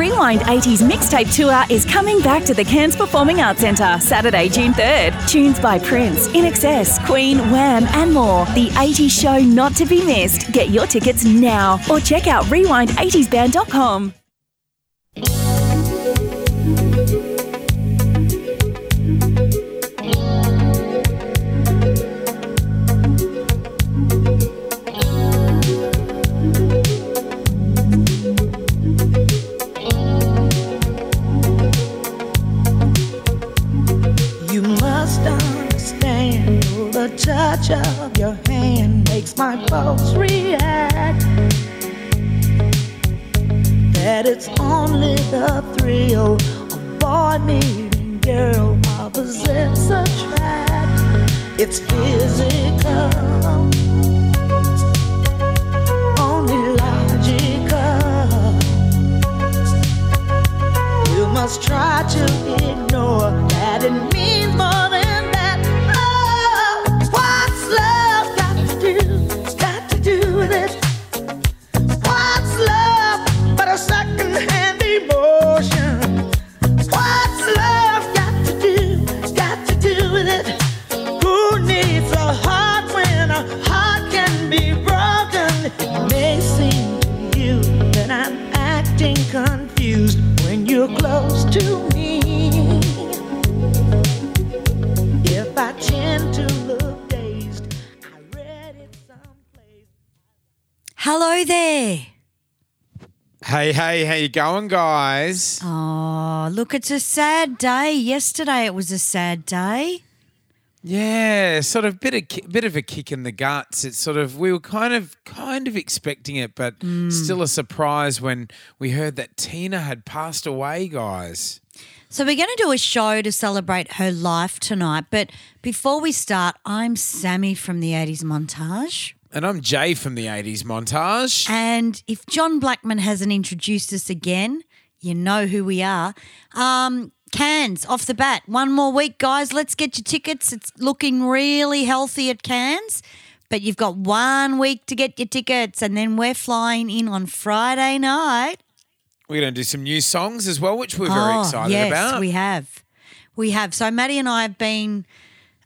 Rewind 80s mixtape tour is coming back to the Cairns Performing Arts Centre Saturday, June 3rd. Tunes by Prince, INXS, Queen, Wham, and more. The 80s show not to be missed. Get your tickets now or check out rewind80sband.com. of your hand makes my pulse react. That it's only the thrill of boy meeting girl opposites attract. It's physical, only logical. You must try to ignore that it means more Hello there. Hey, hey, how you going, guys? Oh, look, it's a sad day. Yesterday it was a sad day. Yeah, sort of bit of bit of a kick in the guts. It's sort of we were kind of kind of expecting it, but hmm. still a surprise when we heard that Tina had passed away, guys. So we're going to do a show to celebrate her life tonight. But before we start, I'm Sammy from the 80s montage. And I'm Jay from the 80s montage. And if John Blackman hasn't introduced us again, you know who we are. Um, Cairns off the bat. One more week, guys. Let's get your tickets. It's looking really healthy at Cairns. But you've got one week to get your tickets, and then we're flying in on Friday night. We're going to do some new songs as well, which we're very Oh, excited yes, about. we have. We have. So Maddie and I have been,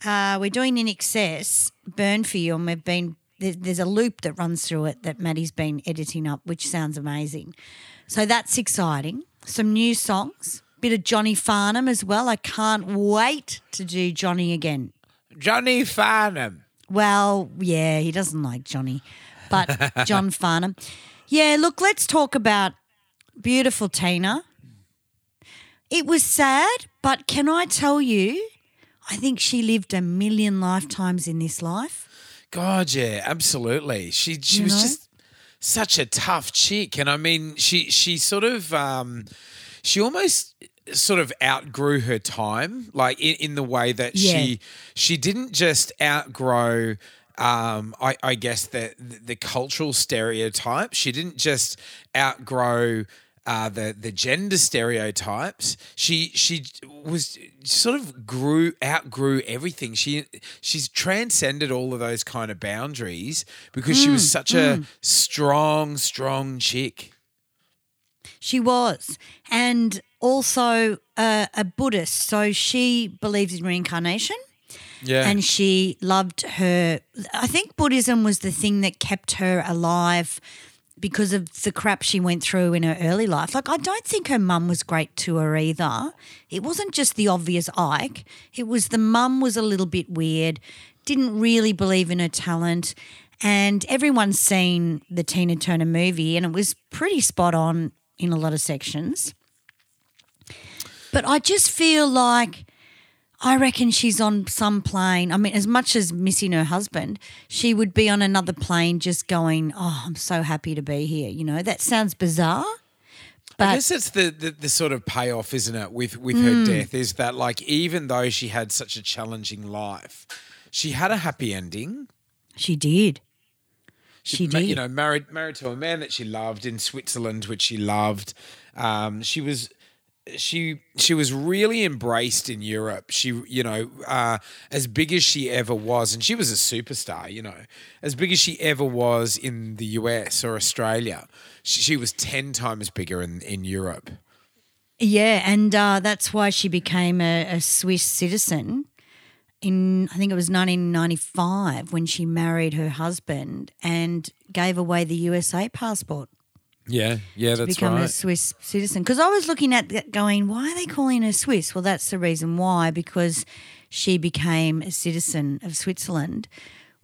uh, we're doing INXS, Burn For You, and we've been, there's, there's a loop that runs through it that Maddie's been editing up, which sounds amazing. So that's exciting. Some new songs, bit of Johnny Farnham as well. I can't wait to do Johnny again. Johnny Farnham. Well, yeah, he doesn't like Johnny, but John Farnham. Yeah, look, let's talk about beautiful Tina. It was sad, but can I tell you, I think she lived a million lifetimes in this life. God, yeah, absolutely. She she You was know? just such a tough chick, and I mean, she she sort of um, she almost sort of outgrew her time, like in, in the way that Yeah. she she didn't just outgrow. Um, I, I guess the, the the cultural stereotypes. She didn't just outgrow uh, the the gender stereotypes. She she was sort of grew outgrew everything. She she's transcended all of those kind of boundaries because she was such a strong strong chick. She was. And also uh, a Buddhist. So she believes in reincarnation. Yeah, and she loved her. I think Buddhism was the thing that kept her alive because of the crap she went through in her early life. Like, I don't think her mum was great to her either. It wasn't just the obvious Ike, it was the mum was a little bit weird, didn't really believe in her talent. And everyone's seen the Tina Turner movie, and it was pretty spot on in a lot of sections. But I just feel like I reckon she's on some plane. I mean, as much as missing her husband, she would be on another plane just going, Oh, I'm so happy to be here. You know, that sounds bizarre. But I guess it's the, the the sort of payoff, isn't it, with with Mm. her death? Is that like even though she had such a challenging life, she had a happy ending. she did. She ma- did. You know, married married to a man that she loved in Switzerland, which she loved. Um, she was she she was really embraced in Europe. She you know uh, as big as she ever was, and she was a superstar. You know, as big as she ever was in the US or Australia, she, she was ten times bigger in in Europe. Yeah, and uh, that's why she became a, a Swiss citizen in, I think it was 1995 when she married her husband and gave away the USA passport Yeah, yeah, that's become a. Swiss citizen. Because I was looking at that going, why are they calling her Swiss? Well, that's the reason why, because she became a citizen of Switzerland,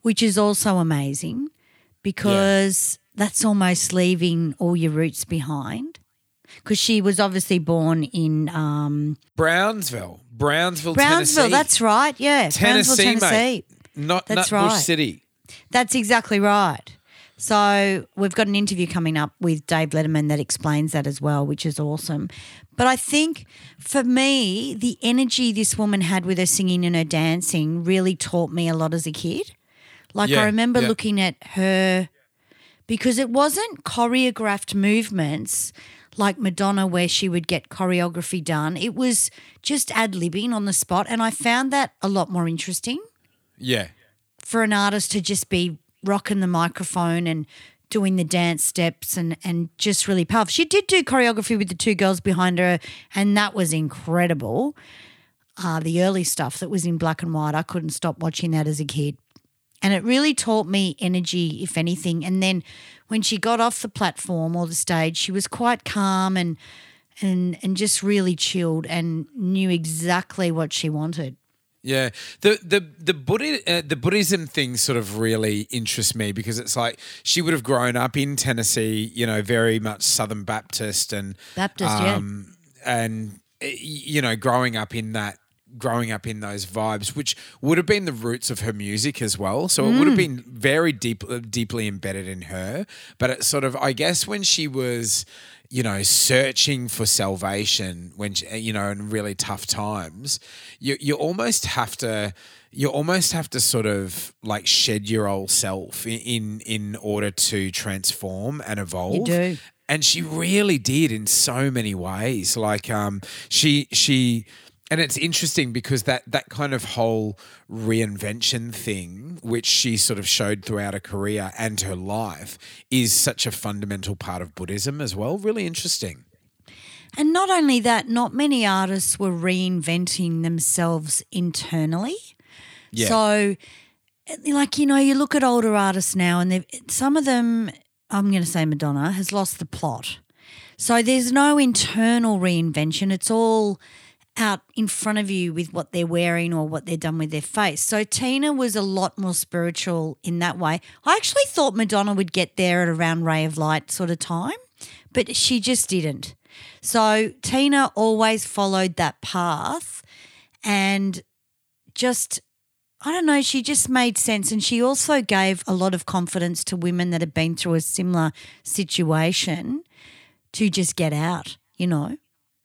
which is also amazing because that's almost leaving all your roots behind. Because she was obviously born in um, Brownsville, Brownsville, Brownsville. Tennessee. That's right. Yeah, Tennessee, Brownsville, Tennessee. mate. Not That's Nutbush right. City. That's exactly right. So we've got an interview coming up with Dave Letterman that explains that as well, which is awesome. But I think for me, the energy this woman had with her singing and her dancing really taught me a lot as a kid. Like Yeah, I remember yeah. looking at her because it wasn't choreographed movements like Madonna where she would get choreography done. It was just ad libbing on the spot. And I found that a lot more interesting Yeah, for an artist to just be rocking the microphone and doing the dance steps and and just really powerful. She did do choreography with the two girls behind her, and that was incredible. Uh, the early stuff that was in black and white, I couldn't stop watching that as a kid. And it really taught me energy, if anything. And then when she got off the platform or the stage, she was quite calm and and and just really chilled and knew exactly what she wanted. Yeah, the the the Buddha, uh, the Buddhism thing sort of really interests me because it's like she would have grown up in Tennessee, you know, very much Southern Baptist and Baptist, yeah. um, and uh, you know, growing up in that, growing up in those vibes, which would have been the roots of her music as well. So it would Mm. have been very deep, deeply embedded in her. But it's sort of, I guess, when she was. You know, searching for salvation when you know in really tough times, you you almost have to you almost have to sort of like shed your old self in in, in order to transform and evolve. You do. And she really did in so many ways. Like um she she and it's interesting because that that kind of whole reinvention thing which she sort of showed throughout her career and her life is such a fundamental part of Buddhism as well. Really interesting. And not only that, not many artists were reinventing themselves internally. Yeah. So, like, you know, you look at older artists now, and some of them, I'm going to say Madonna, has lost the plot. So there's no internal reinvention. It's all out in front of you with what they're wearing or what they're done with their face. So Tina was a lot more spiritual in that way. I actually thought Madonna would get there at around Ray of Light sort of time, but she just didn't. So Tina always followed that path and just I don't know, she just made sense. And she also gave a lot of confidence to women that had been through a similar situation to just get out, you know?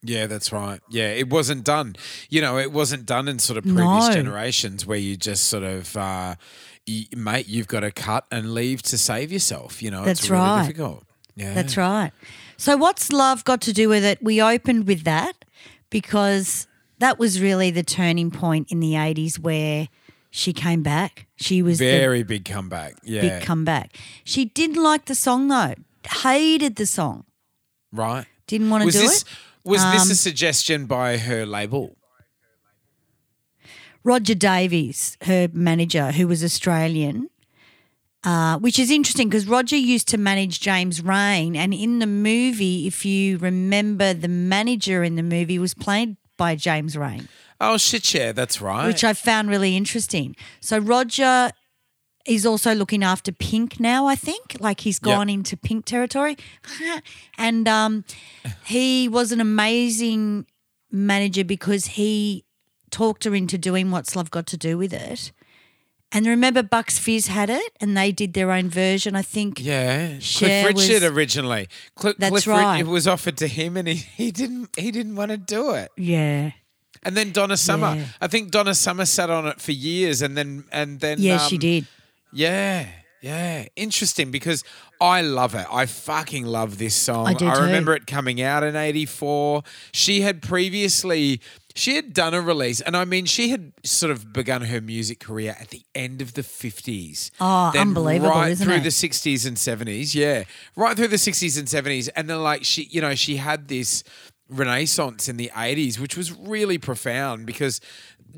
Yeah, that's right. Yeah, it wasn't done. You know, it wasn't done in sort of previous No. generations where you just sort of, uh, y mate, you've got to cut and leave to save yourself. You know, it's That's really right. difficult. Yeah, That's right. So, what's love got to do with it? We opened with that because that was really the turning point in the 80s where she came back. She was Very big comeback. Yeah, big comeback. She didn't like the song though, hated the song, right. didn't want to Was do this it. Was this Um, a suggestion by her label? Roger Davies, her manager, who was Australian, uh, which is interesting because Roger used to manage James Reyne. And in the movie, if you remember, the manager in the movie was played by James Reyne, Oh shit, yeah, that's right. which I found really interesting. So Roger is also looking after Pink now, I think. Like he's gone into Pink territory. and um, he was an amazing manager because he talked her into doing What's Love Got to Do with It. And remember, Bucks Fizz had it, and they did their own version. I think. yeah, Cher Cliff Richard was- originally. Cl- That's Cliff right. it was offered to him, and he, he didn't he didn't want to do it. Yeah. And then Donna Summer. Yeah. I think Donna Summer sat on it for years, and then and then Yeah, she um, did. Yeah, yeah, interesting because I love it. I fucking love this song. I do too. remember it coming out in 84. She had previously she had done a release and I mean she had sort of begun her music career at the end of the 50s. Oh, unbelievable, right through it? the 60s and 70s. Yeah. Right through the 60s and 70s and then like she you know she had this renaissance in the 80s which was really profound because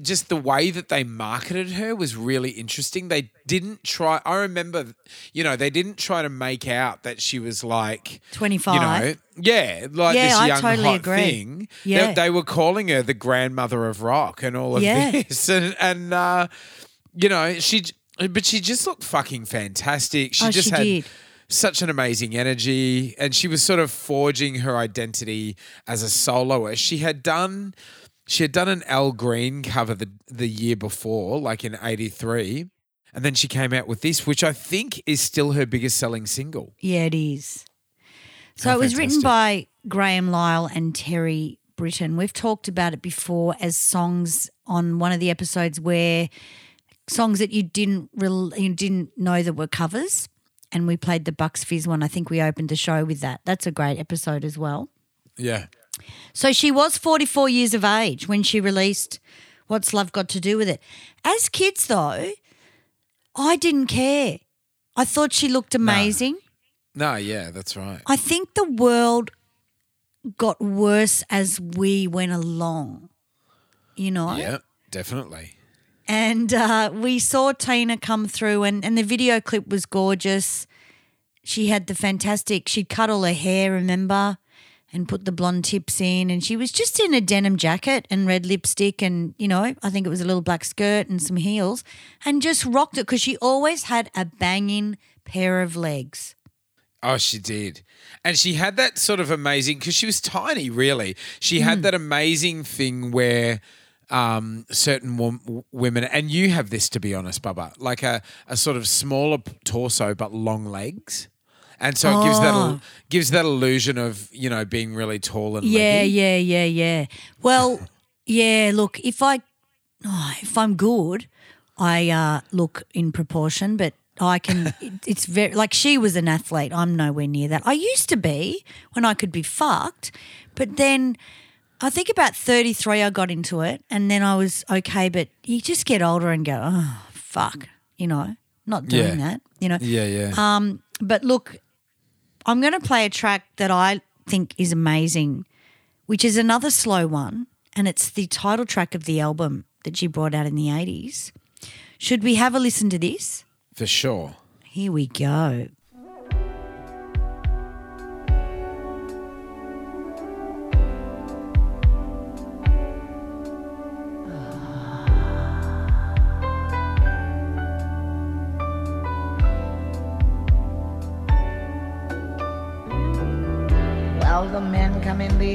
just the way that they marketed her was really interesting. They didn't try. I remember, you know, they didn't try to make out that she was like 25. You know, yeah, like Yeah, this I young totally hot agree. thing. Yeah. They, they were calling her the grandmother of rock and all of Yeah. this, and and uh, you know, she, but she just looked fucking fantastic. She Oh, just she had did. such an amazing energy and she was sort of forging her identity as a soloist she had done she had done an al green cover the, the year before like in 83 and then she came out with this which i think is still her biggest selling single Yeah, it is. So Oh, it was written by Graham Lyle and Terry Britten. We've talked about it before as songs on one of the episodes where songs that you didn't rel you didn't know that were covers, and we played the Bucks Fizz one. I think we opened the show with that. That's a great episode as well. yeah So she was 44 years of age when she released What's Love Got to Do with It. As kids, though, I didn't care. I thought she looked amazing. no yeah that's right I think the world got worse as we went along, you know? yeah definitely And uh, we saw Tina come through, and, and the video clip was gorgeous. She had the fantastic, she'd cut all her hair, remember? And put the blonde tips in. And she was just in a denim jacket and red lipstick, and, you know, I think it was a little black skirt and some heels, and just rocked it because she always had a banging pair of legs. Oh, she did. And she had that sort of amazing, because she was tiny, really. She Mm. had that amazing thing where um, certain wom- women, and you have this to be honest, Bubba, like a, a sort of smaller torso but long legs. And so it gives that Oh. il- gives that illusion of you know being really tall and Yeah, leggy. yeah, yeah, yeah. Well, yeah. Look, if I, oh, if I'm good, I uh, look in proportion, but I can. it- it's very like she was an athlete. I'm nowhere near that. I used to be when I could be fucked, but then. I think about 33, I got into it, and then I was okay. But you just get older and go, oh, fuck, you know, not doing Yeah. that, you know. yeah, yeah. Um, but look, I'm going to play a track that I think is amazing, which is another slow one, and it's the title track of the album that she brought out in the 80s. Should we have a listen to this? for sure. Here we go.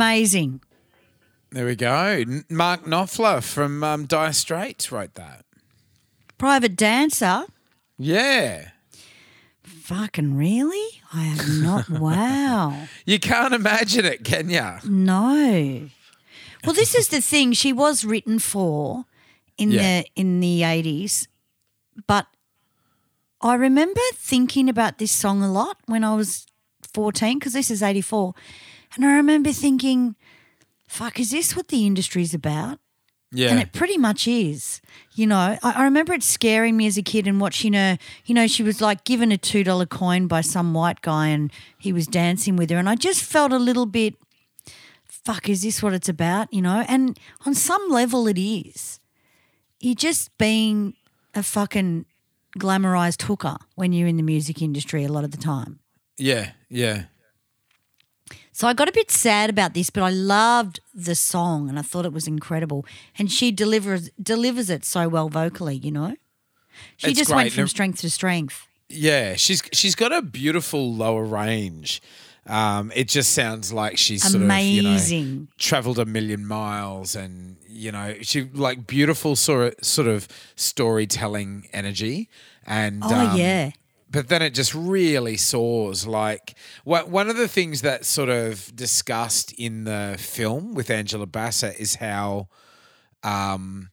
Amazing. There we go. Mark Knopfler from um, Dire Straits wrote that. Private dancer. Yeah. Fucking really? I have not. wow. You can't imagine it, can ya? No. Well, this is the thing. She was written for in Yeah. the in the eighties, but I remember thinking about this song a lot when I was fourteen because this is eighty four, and I remember thinking, "Fuck, is this what the industry's about?" Yeah. And it pretty much is. You know, I, I remember it scaring me as a kid and watching her, you know, she was like given a $2 coin by some white guy and he was dancing with her. And I just felt a little bit fuck, is this what it's about? You know? And on some level, it is. You're just being a fucking glamorized hooker when you're in the music industry a lot of the time. Yeah, yeah. So I got a bit sad about this, but I loved the song and I thought it was incredible. And she delivers delivers it so well vocally, you know. She It's just went from strength to strength. Yeah, she's she's got a beautiful lower range. Um, it just sounds like she's sort of you know, Amazing. traveled a million miles, and you know she like beautiful sort of sort of storytelling energy. And Oh um, yeah. But then it just really soars. Like what one of the things that's sort of discussed in the film with Angela Bassett is how um,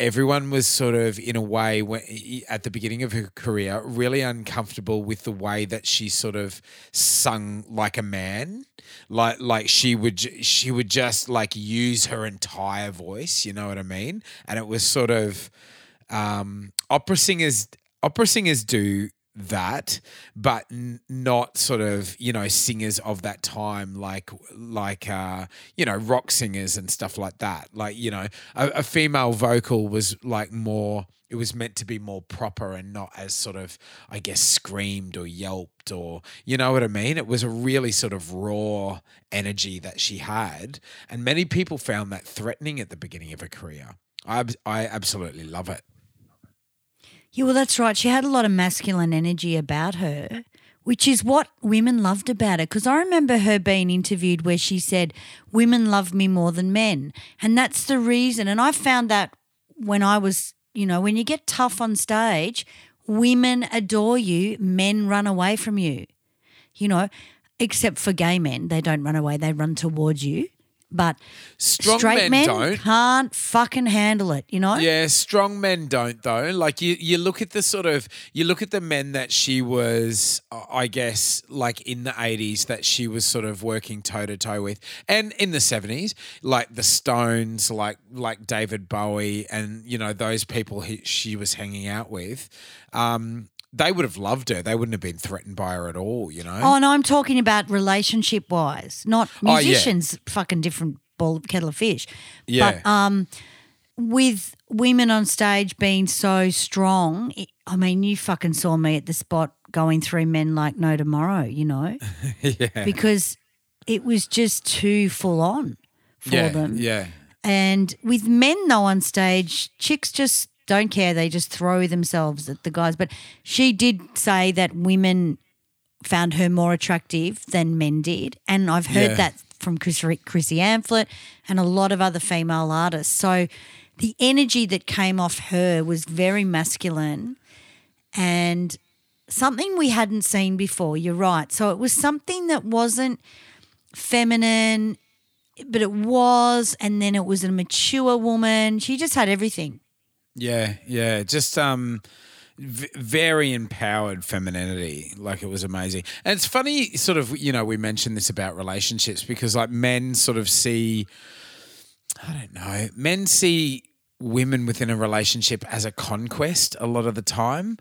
everyone was sort of in a way when, at the beginning of her career really uncomfortable with the way that she sort of sung like a man like like she would she would just like use her entire voice you know what i mean and it was sort of um opera singers opera singers do that but n- not sort of you know singers of that time like like uh you know rock singers and stuff like that. Like you know a, a female vocal was like more it was meant to be more proper and not as sort of i guess screamed or yelped or you know what i mean? It was a really sort of raw energy that she had and many people found that threatening at the beginning of her career. I, I absolutely love it Yeah, well, that's right. She had a lot of masculine energy about her, which is what women loved about her. Because I remember her being interviewed where she said, Women love me more than men. And that's the reason. And I found that when I was, you know, when you get tough on stage, women adore you, men run away from you, you know, except for gay men. They don't run away, they run towards you. But Strong straight men men don't. can't fucking handle it, you know? Yeah, strong men don't though. Like you, you look at the sort of you look at the men that she was, I guess, like in the eighties that she was sort of working toe to toe with, and in the seventies, like the Stones, like like David Bowie, and you know those people he, she was hanging out with. Um, they would have loved her. They wouldn't have been threatened by her at all. You know. Oh no, I'm talking about relationship wise, not Oh, yeah. musicians. Fucking different ball kettle of fish. Yeah. But um, with women on stage being so strong, it, I mean, you fucking saw me at the spot going through men like no tomorrow. You know, yeah. because it was just too full on for yeah. them. Yeah. And with men though on stage, chicks just don't care. They just throw themselves at the guys. But she did say that women found her more attractive than men did. And I've heard Yeah. that from Chris, Chrissy Amphlett and a lot of other female artists. So the energy that came off her was very masculine and something we hadn't seen before. You're right. So it was something that wasn't feminine, but it was. And then it was a mature woman. She just had everything. Yeah, yeah, just um, v- very empowered femininity. Like it was amazing, and it's funny. Sort of, you know, we mentioned this about relationships because like men sort of see, I don't know, men see women within a relationship as a conquest a lot of the time.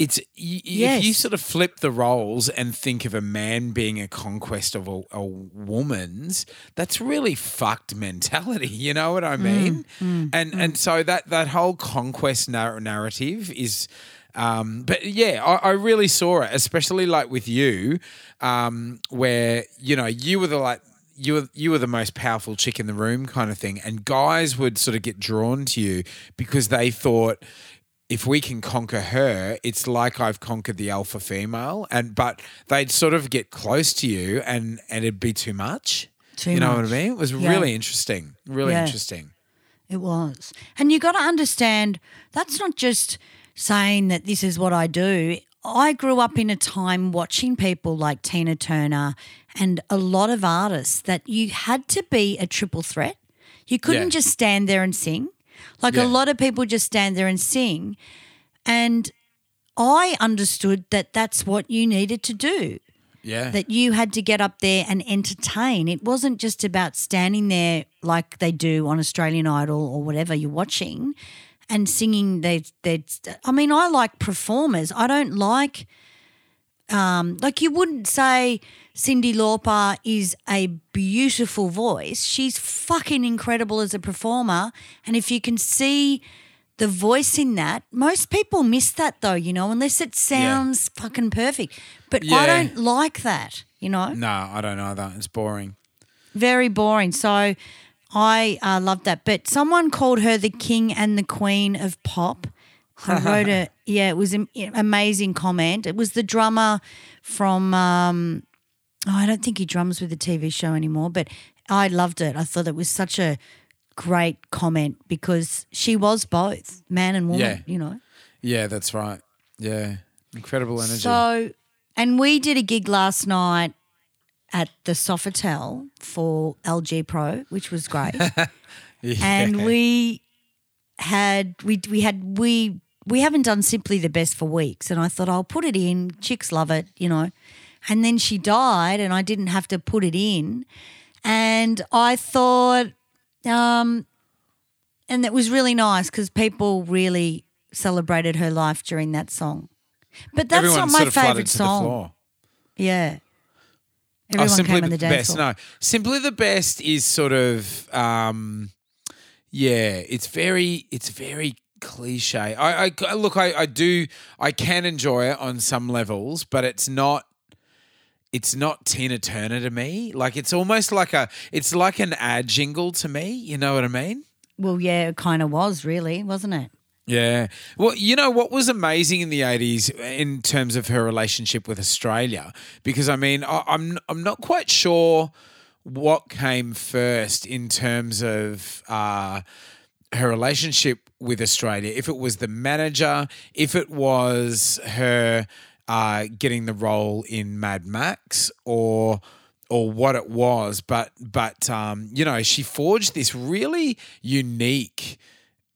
It's y- y- if you sort of flip the roles and think of a man being a conquest of a, a woman's, that's really fucked mentality. You know what I mean? and and so that that whole conquest nar- narrative is. Um, but yeah, I, I really saw it, especially like with you, um, where you know you were the like you were you were the most powerful chick in the room kind of thing, and guys would sort of get drawn to you because they thought if we can conquer her, it's like I've conquered the alpha female, and but they'd sort of get close to you, and and it'd be too much. Too you know what. I mean? It was Yeah. really interesting, really Yeah. interesting. It was. And you got to understand that's not just saying that this is what I do. I grew up in a time watching people like Tina Turner and a lot of artists that you had to be a triple threat. You couldn't Yeah. just stand there and sing. Like Yeah. a lot of people just stand there and sing. And I understood that that's what you needed to do Yeah, that you had to get up there and entertain. It wasn't just about standing there like they do on Australian Idol or whatever you're watching and singing. They, they. I mean, I like performers. I don't like um, like you wouldn't say Cyndi Lauper is a beautiful voice. She's fucking incredible as a performer. And if you can see the voice in that, most people miss that though, you know, unless it sounds fucking perfect. But I don't like that, you know? No, I don't either. It's boring. Very boring. So I uh, loved that. But someone called her the king and the queen of pop. I wrote a yeah, it was an amazing comment. It was the drummer from um, oh, I don't think he drums with the TV show anymore, but I loved it. I thought it was such a great comment because she was both man and woman. Yeah. You know. Yeah, that's right. Yeah. Incredible energy. So, and we did a gig last night at the Sofitel for LG Pro, which was great. yeah. and we had we we had we we haven't done simply the best for weeks and i thought i'll put it in chicks love it you know and then she died and i didn't have to put it in and i thought um and it was really nice because people really celebrated her life during that song but that's Everyone not my sort of flooded favorite to the song yeah Oh, simply came on the best. floor. No, simply the best is sort of, um, yeah, it's very, it's very cliche. I, I look, I, I do, I can enjoy it on some levels, but it's not. It's not Tina Turner to me. Like it's almost like a, it's like an ad jingle to me. You know what I mean? well yeah it kind of was really wasn't it Yeah. Well, you know what was amazing in the eighties in terms of her relationship with Australia, because I mean, I, I'm I'm not quite sure what came first in terms of uh, her relationship with Australia. If it was the manager, if it was her uh, getting the role in Mad Max, or or what it was, but but um, you know, she forged this really unique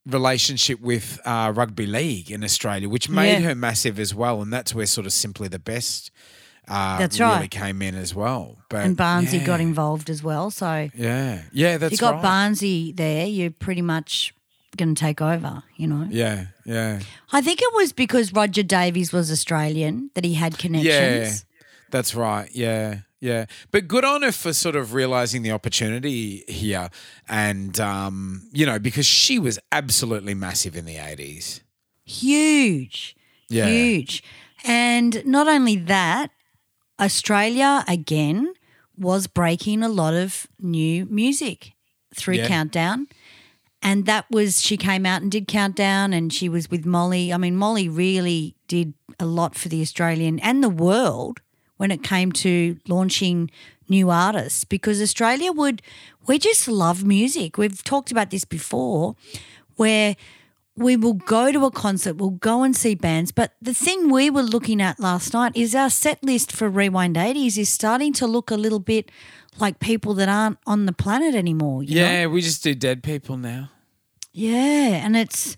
relationship with uh, rugby league in Australia, which made Yeah. her massive as well, and that's where sort of simply the best. Uh, That's really right. came in as well, but and barnesy yeah. got involved as well so Yeah, yeah, that's if you got right. Barnesy there, you're pretty much going to take over, you know. Yeah, yeah, I think it was because Roger Davies was Australian that he had connections. yeah. That's right. Yeah, yeah. But good on her for sort of realizing the opportunity here, and um, you know, because she was absolutely massive in the eighties. Huge. Yeah. Huge. And not only that, Australia again was breaking a lot of new music through Yeah. Countdown. And that was, she came out and did Countdown and she was with Molly. I mean, Molly really did a lot for the Australian and the world when it came to launching new artists because Australia would, we just love music. We've talked about this before where we will go to a concert, we'll go and see bands. But the thing we were looking at last night is our set list for Rewind 80s is starting to look a little bit like people that aren't on the planet anymore. You know? Yeah, we just do dead people now. Yeah, and it's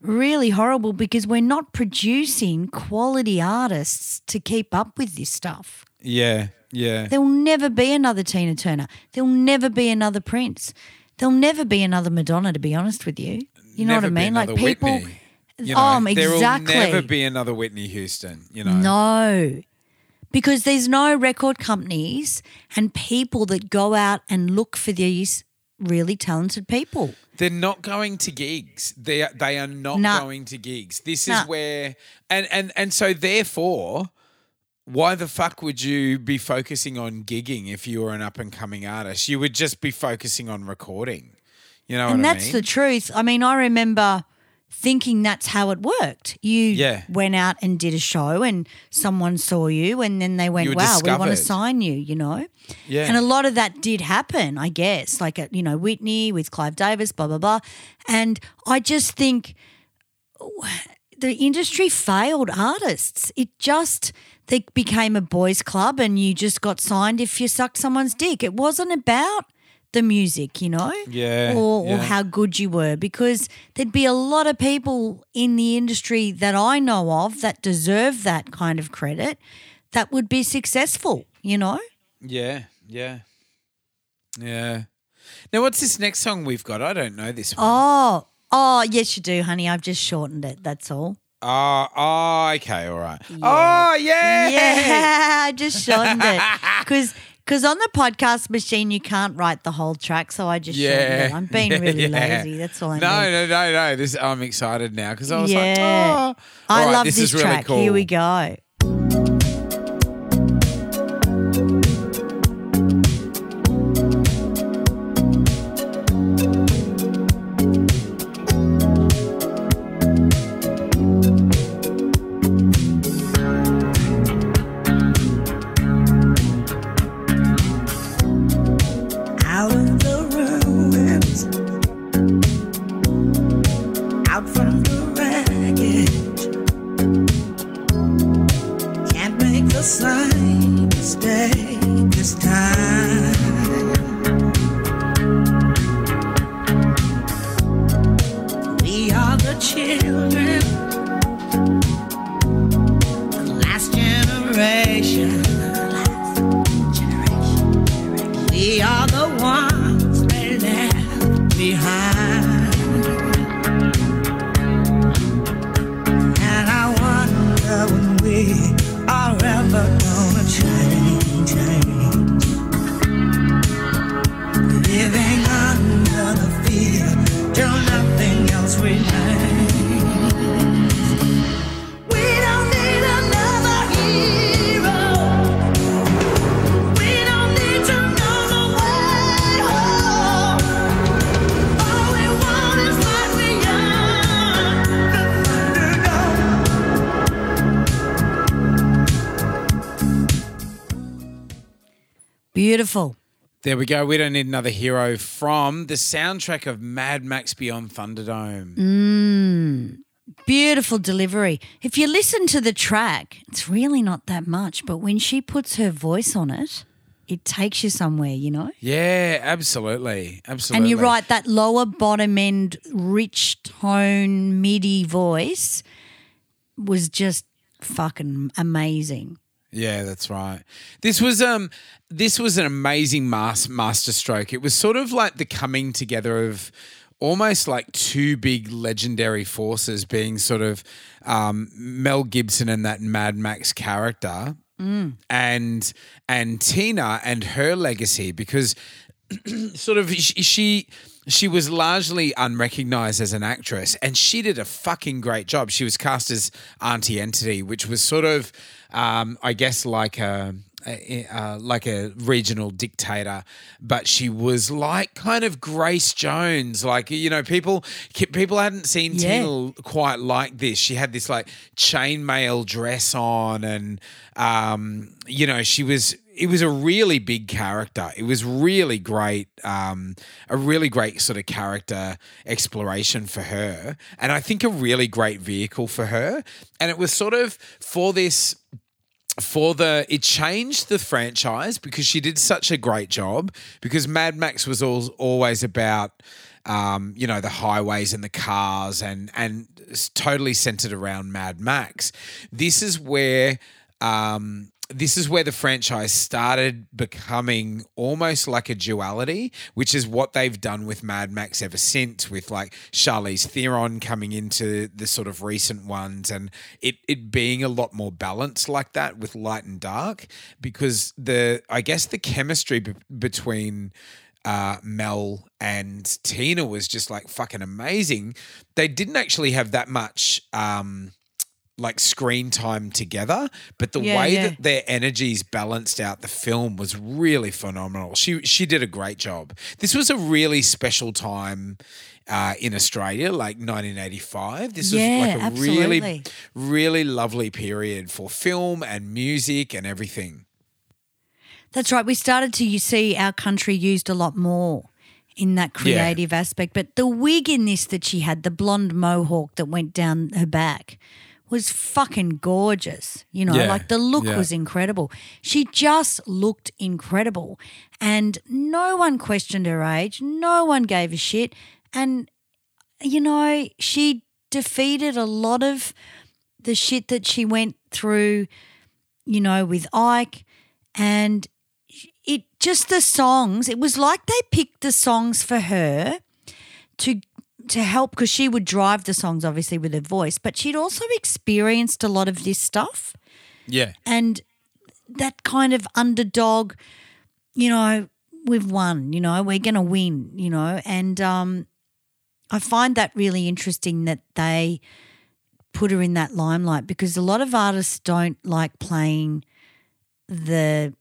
really horrible because we're not producing quality artists to keep up with this stuff. Yeah, yeah. There'll never be another Tina Turner. There'll never be another Prince. There'll never be another Madonna, to be honest with you. You know Never what I mean? Like people. Whitney. You know, um, there will exactly. never be another Whitney Houston. You know. No, because there's no record companies and people that go out and look for these really talented people. They're not going to gigs. They are, they are not Nah. going to gigs. This Nah. is where and and and so therefore, why the fuck would you be focusing on gigging if you were an up and coming artist? You would just be focusing on recording. You know and what that's I mean? the truth. I mean, I remember thinking that's how it worked. You Yeah. went out and did a show and someone saw you and then they went, wow, we want to sign you, you know? yeah. And a lot of that did happen, I guess, like, at, you know, Whitney with Clive Davis, blah, blah, blah. And I just think the industry failed artists. It just, they became a boys' club and you just got signed if you sucked someone's dick. It wasn't about the music, you know? Yeah, Or, or how good you were, because there'd be a lot of people in the industry that I know of that deserve that kind of credit that would be successful, you know? yeah, yeah, yeah. Now, what's this next song we've got? I don't know this one. Oh, oh, yes, you do, honey. I've just shortened it. That's all. Oh, oh, okay, all right. Oh, yeah. Yeah, I just shortened it because because on the podcast machine you can't write the whole track, so I just yeah. I'm being really Yeah. lazy. That's all I no, mean. no, no, no. This I'm excited now because I was like, oh, I right, love this, this, really track. cool. Here we go. Beautiful. There we go. We don't need another hero from the soundtrack of Mad Max Beyond Thunderdome. Mm. Beautiful delivery. If you listen to the track, it's really not that much, but when she puts her voice on it, it takes you somewhere, you know? Yeah, absolutely, absolutely. And you're right, that lower bottom end, rich tone, MIDI voice was just fucking amazing. Yeah, that's right. This was um this was an amazing mas- masterstroke. It was sort of like the coming together of almost like two big legendary forces being sort of um, Mel Gibson and that Mad Max character and and Tina and her legacy because sort of she she- she was largely unrecognized as an actress and she did a fucking great job she was cast as Aunty Entity which was sort of um, i guess like a a- uh, like a regional dictator, but she was like kind of Grace Jones. Like you know, people people hadn't seen Yeah. Tina quite like this. She had this like chainmail dress on, and um, you know, she was. It was a really big character. It was really great, um, a really great sort of character exploration for her, and I think a really great vehicle for her. And it was sort of for this for the it changed the franchise because she did such a great job because Mad Max was al- always about um, you know the highways and the cars and and totally centered around Mad Max. This is where um, this is where the franchise started becoming almost like a duality, which is what they've done with Mad Max ever since, with like Charlize Theron coming into the sort of recent ones and it, it being a lot more balanced like that with light and dark, because the, I guess the chemistry be- between uh, Mel and Tina was just like fucking amazing. They didn't actually have that much. Um, like screen time together, but the Yeah, way yeah. that their energies balanced out the film was really phenomenal. She she did a great job. This was a really special time uh, in Australia, like 1985. This Yeah, was like a absolutely. really really lovely period for film and music and everything. That's right. We started to you see our country used a lot more in that creative aspect. But the wig in this that she had, the blonde mohawk that went down her back, was fucking gorgeous. You know, Yeah, like the look yeah. was incredible. She just looked incredible. And no one questioned her age. No one gave a shit. And, you know, she defeated a lot of the shit that she went through, you know, with Ike. And it just the songs, it was like they picked the songs for her to to help because she would drive the songs obviously with her voice, but she'd also experienced a lot of this stuff Yeah. and that kind of underdog, you know, we've won, you know, we're going to win, you know, and um, I find that really interesting that they put her in that limelight because a lot of artists don't like playing the.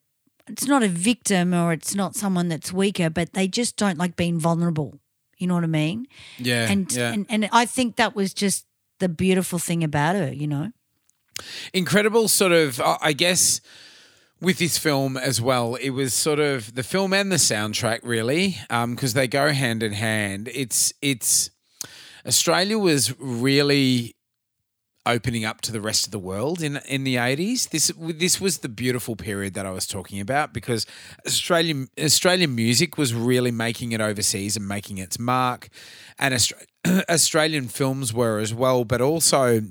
It's not a victim or it's not someone that's weaker, but they just don't like being vulnerable. You know what I mean? Yeah. And yeah. and and I think that was just the beautiful thing about her. You know? incredible sort of I I guess with this film as well it was sort of the film and the soundtrack really um, because they go hand in hand it's it's australia was really opening up to the rest of the world in in the 80s this this was the beautiful period that I was talking about because Australian Australian music was really making it overseas and making its mark. And Austra- Australian films were as well but also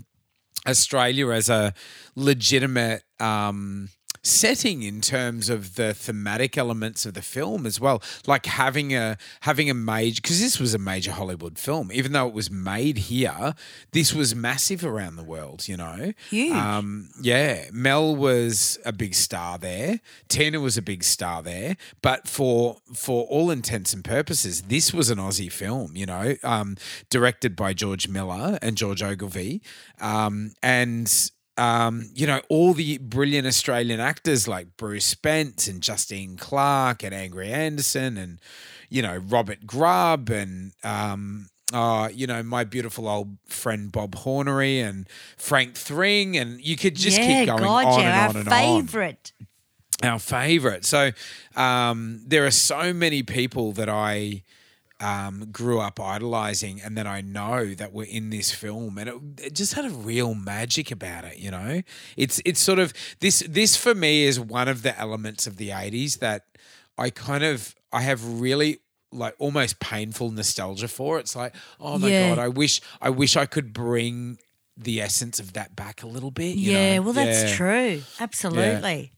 Australia as a legitimate um, setting in terms of the thematic elements of the film as well. Like having a having a major because this was a major Hollywood film, even though it was made here, this was massive around the world. You know, Huge. Um, yeah, Mel was a big star there. Tina was a big star there. But for for all intents and purposes, this was an Aussie film. You know, um, directed by George Miller and George Ogilvie, um, and um, you know, all the brilliant Australian actors like Bruce Spence and Justine Clarke and Angry Anderson and, you know, Robert Grubb and, um, uh, you know, my beautiful old friend Bob Hornery and Frank Thring. And you could just yeah, keep going God, on yeah, and on our and on Our favorite. our favorite. So um, there are so many people that I um, grew up idolizing, and that I know that were in this film, and it, it just had a real magic about it. You know, it's it's sort of this this for me is one of the elements of the '80s that I kind of I have really like almost painful nostalgia for. It's like, oh my Yeah. god, I wish I wish I could bring the essence of that back a little bit. you Yeah, know? well, that's Yeah. true. Absolutely.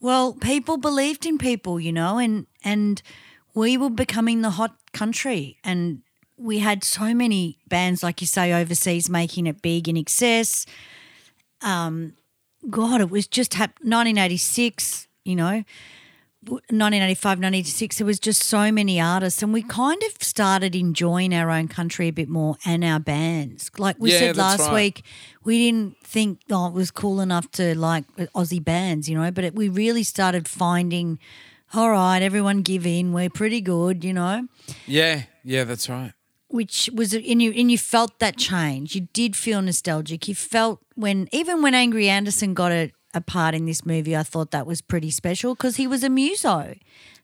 Well, people believed in people, you know, and and we were becoming the hot country, and we had so many bands, like you say, overseas making it big INXS. Um, God, it was just hap- 1986, you know. 1985, 1986, there was just so many artists, and we kind of started enjoying our own country a bit more and our bands. Like we Yeah, said last right. week, we didn't think oh, it was cool enough to like Aussie bands, you know, but it, we really started finding, all right, everyone give in, we're pretty good, you know, Yeah, yeah, that's right. which was, and you, and you felt that change. You did feel nostalgic. You felt when, even when Angry Anderson got a, a part in this movie, I thought that was pretty special because he was a muso.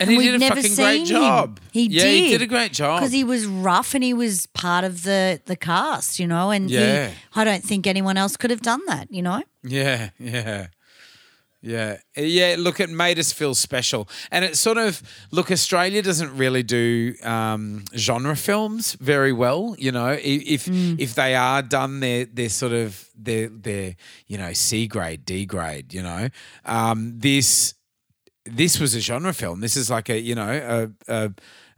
And he we'd did a never fucking seen great him. job. He Yeah, did. he did a great job. Because he was rough and he was part of the, the cast, you know, and he- Yeah. I don't think anyone else could have done that, you know? Yeah, yeah. Yeah. Yeah, look, it made us feel special. And it sort of, look, Australia doesn't really do um, genre films very well, you know. If if they are done, they're, they're sort of, they're, they're, you know, C grade, D grade, you know. Um, this, this was a genre film. This is like a, you know, a, a,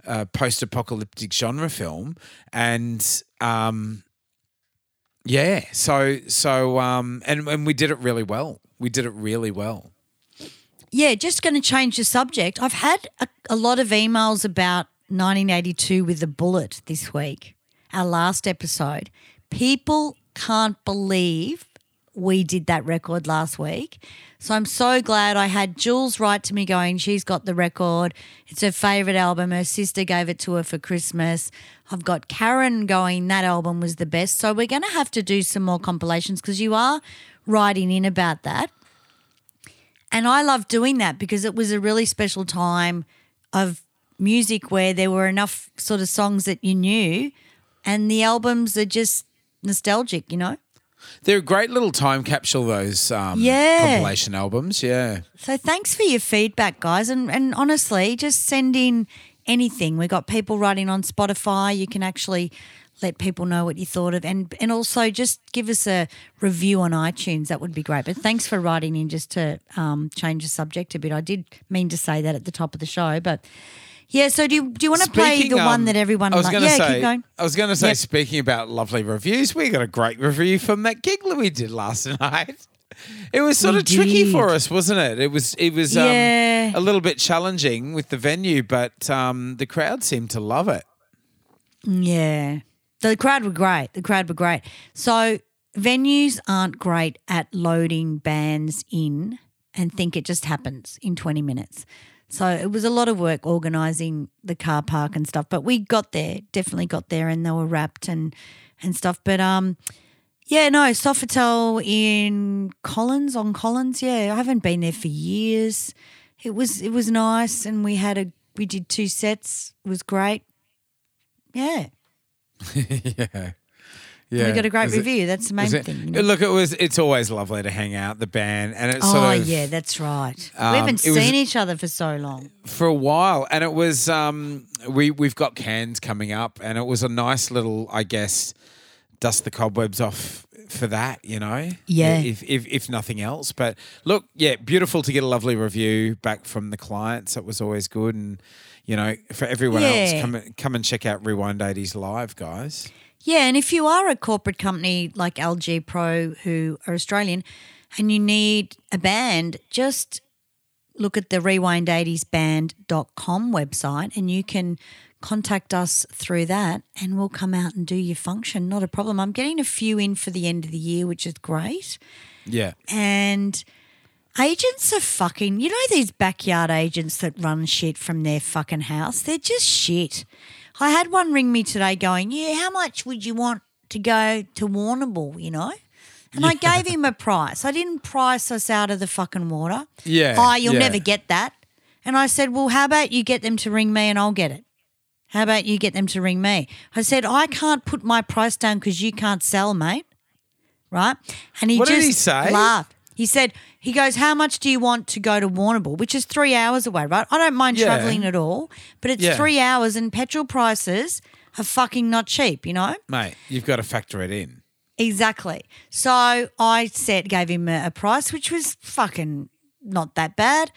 a post apocalyptic genre film. And, um, yeah. So so um and and we did it really well. We did it really well. Yeah, just going to change the subject. I've had a, a lot of emails about 1982 with the bullet this week, our last episode. People can't believe we did that record last week. So I'm so glad I had Jules write to me going, she's got the record. It's her favourite album. Her sister gave it to her for Christmas. I've got Karen going, that album was the best. So we're going to have to do some more compilations because you are writing in about that. And I love doing that because it was a really special time of music where there were enough sort of songs that you knew and the albums are just nostalgic, you know? They're a great little time capsule those um Yeah. compilation albums, yeah. So thanks for your feedback, guys. And and honestly, just send in anything. We've got people writing on Spotify. You can actually let people know what you thought of and and also just give us a review on iTunes. That would be great. But thanks for writing in just to um, change the subject a bit. I did mean to say that at the top of the show, but Yeah. So do you, do you want to play the one um, that everyone? I was going to yeah, say. keep going. I was going to say. Yep. Speaking about lovely reviews, we got a great review from that gig that we did last night. It was sort We of tricky for us, wasn't it? It was. It was Yeah. um, a little bit challenging with the venue, but um, the crowd seemed to love it. Yeah. The crowd were great. The crowd were great. So venues aren't great at loading bands in and think it just happens in 20 minutes. So it was a lot of work organising the car park and stuff. But we got there, definitely got there and they were wrapped and and stuff. But um yeah, no, Sofitel in Collins on Collins. Yeah, I haven't been there for years. It was it was nice and we had a we did two sets. It was great. Yeah. yeah. Yeah. we got a great Is it- review. That's the main it- thing. you know? Look, it was. It's always lovely to hang out the band, and it's oh sort of yeah, that's right. um, we haven't it was- seen each other for so long. for a while, and it was. Um, we we've got Cairns coming up, and it was a nice little, I guess, dust the cobwebs off for that. You know, Yeah. If if if nothing else, but look, yeah, beautiful to get a lovely review back from the clients. It was always good, and you know, for everyone else, come come and check out Rewind 80s live, guys. Yeah, and if you are a corporate company like LG Pro who are Australian and you need a band, just look at the rewind80sband.com website and you can contact us through that and we'll come out and do your function. Not a problem. I'm getting a few in for the end of the year, which is great. Yeah, And agents are fucking, you know, these backyard agents that run shit from their fucking house? They're just shit. I had one ring me today going, Yeah, how much would you want to go to Warrnambool, you know? And I gave him a price. I didn't price us out of the fucking water. Yeah, Oh, you'll yeah. never get that. And I said, Well, how about you get them to ring me and I'll get it? How about you get them to ring me? I said, I can't put my price down because you can't sell, mate. Right? And he What did just he say? laughed. He said, he goes, How much do you want to go to Warrnambool? Which is three hours away, right? I don't mind Yeah. traveling at all, but it's Yeah. three hours and petrol prices are fucking not cheap, you know? mate, you've got to factor it in. Exactly. So I said, gave him a, a price, which was fucking not that bad.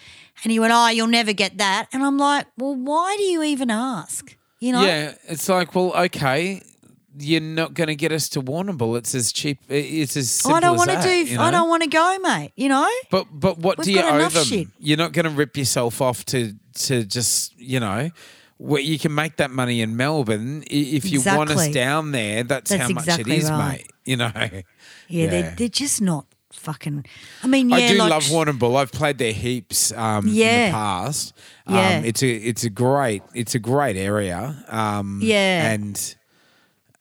And he went, Oh, you'll never get that. And I'm like, Well, why do you even ask? You know? Yeah, it's like, well, okay, you're not going to get us to Warrnambool. It's as cheap. It's as simple I don't want to do, You know? I don't want to go, mate. You know? But but what We've do you owe them? shit. You're not going to rip yourself off to to just you know. Where you can make that money in Melbourne if you want us down there. That's, That's how much exactly it is, right. mate. You know. Yeah, Yeah. They're, they're just not fucking. I mean, yeah, I do like, love Warrnambool. I've played there heaps um, in Yeah. the past. Yeah. Um, it's a it's a great it's a great area. Um, Yeah. and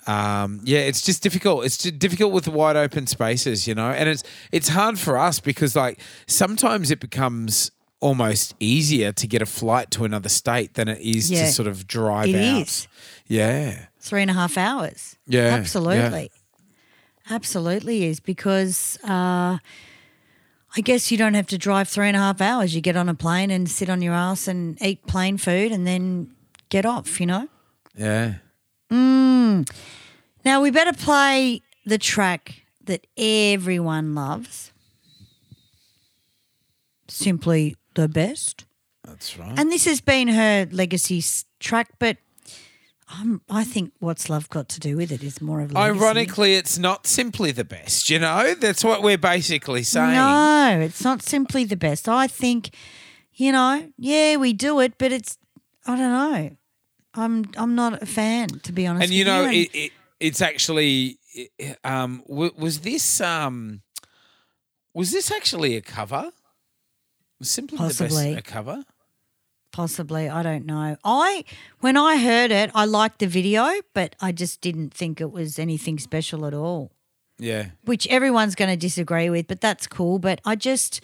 um, yeah, it's just difficult. It's just difficult with wide open spaces, you know, and it's it's hard for us because like sometimes it becomes almost easier to get a flight to another state than it is Yeah. to sort of drive It out. is. Yeah. three and a half hours. Yeah, yeah. Absolutely. Is because uh, I guess you don't have to drive three and a half hours. You get on a plane and sit on your ass and eat plain food and then get off, you know? Yeah. Now we better play the track that everyone loves. Simply the best. That's right. And this has been her legacy track, but um, I think what's love got to do with it is more of legacy. Ironically, it's not simply the best, you know? That's what we're basically saying. No, it's not simply the best. I think, you know, yeah, we do it, but it's I don't know. I'm I'm not a fan to be honest. and you know and- it, it, it's actually um w- was this um was this actually a cover was simply the Possibly. best a cover possibly I don't know. I when I heard it, I liked the video, but I just didn't think it was anything special at all. yeah Which everyone's going to disagree with, but that's cool. But I just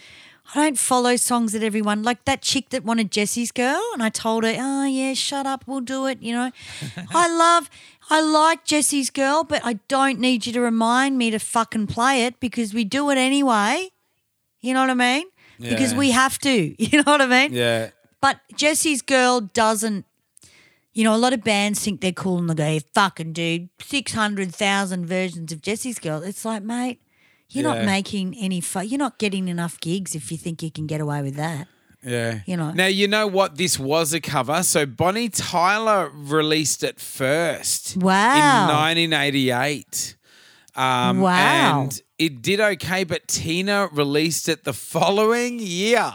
I don't follow songs that everyone like that chick that wanted Jesse's girl, and I told her, oh yeah, shut up, we'll do it. You know, I love, I like Jesse's girl, but I don't need you to remind me to fucking play it because we do it anyway. You know what I mean? Because we have to. You know what I mean? yeah But Jesse's girl doesn't. You know, a lot of bands think they're cool and they go, fucking dude, 600,000 versions of Jesse's girl. It's like, mate, you're not making any fu- You're not getting enough gigs if you think you can get away with that. Yeah. You know. Now, you know what? This was a cover. So Bonnie Tyler released it first. Wow. In 1988. Um, Wow. And it did okay, but Tina released it the following year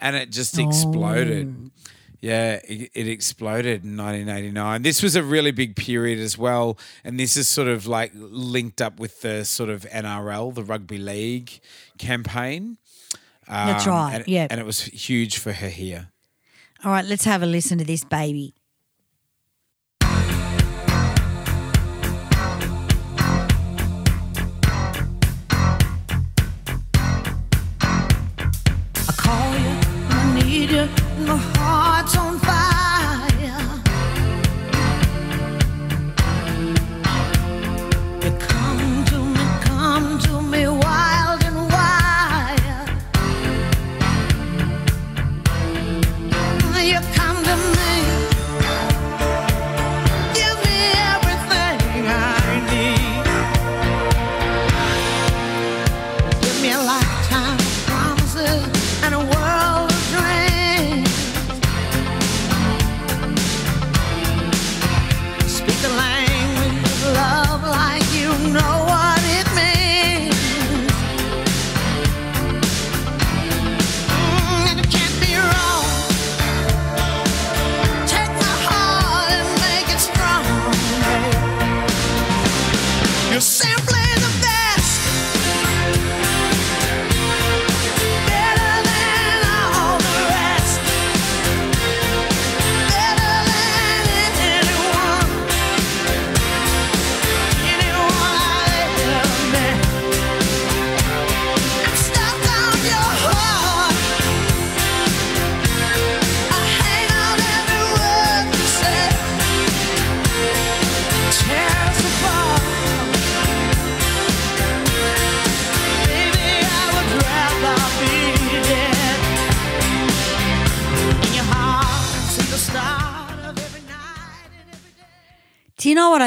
and it just exploded. Yeah, it, it exploded in 1989. This was a really big period as well. And this is sort of like linked up with the sort of NRL, the rugby league campaign. That's Um, right. and- yeah. And it was huge for her here. All right, let's have a listen to this baby.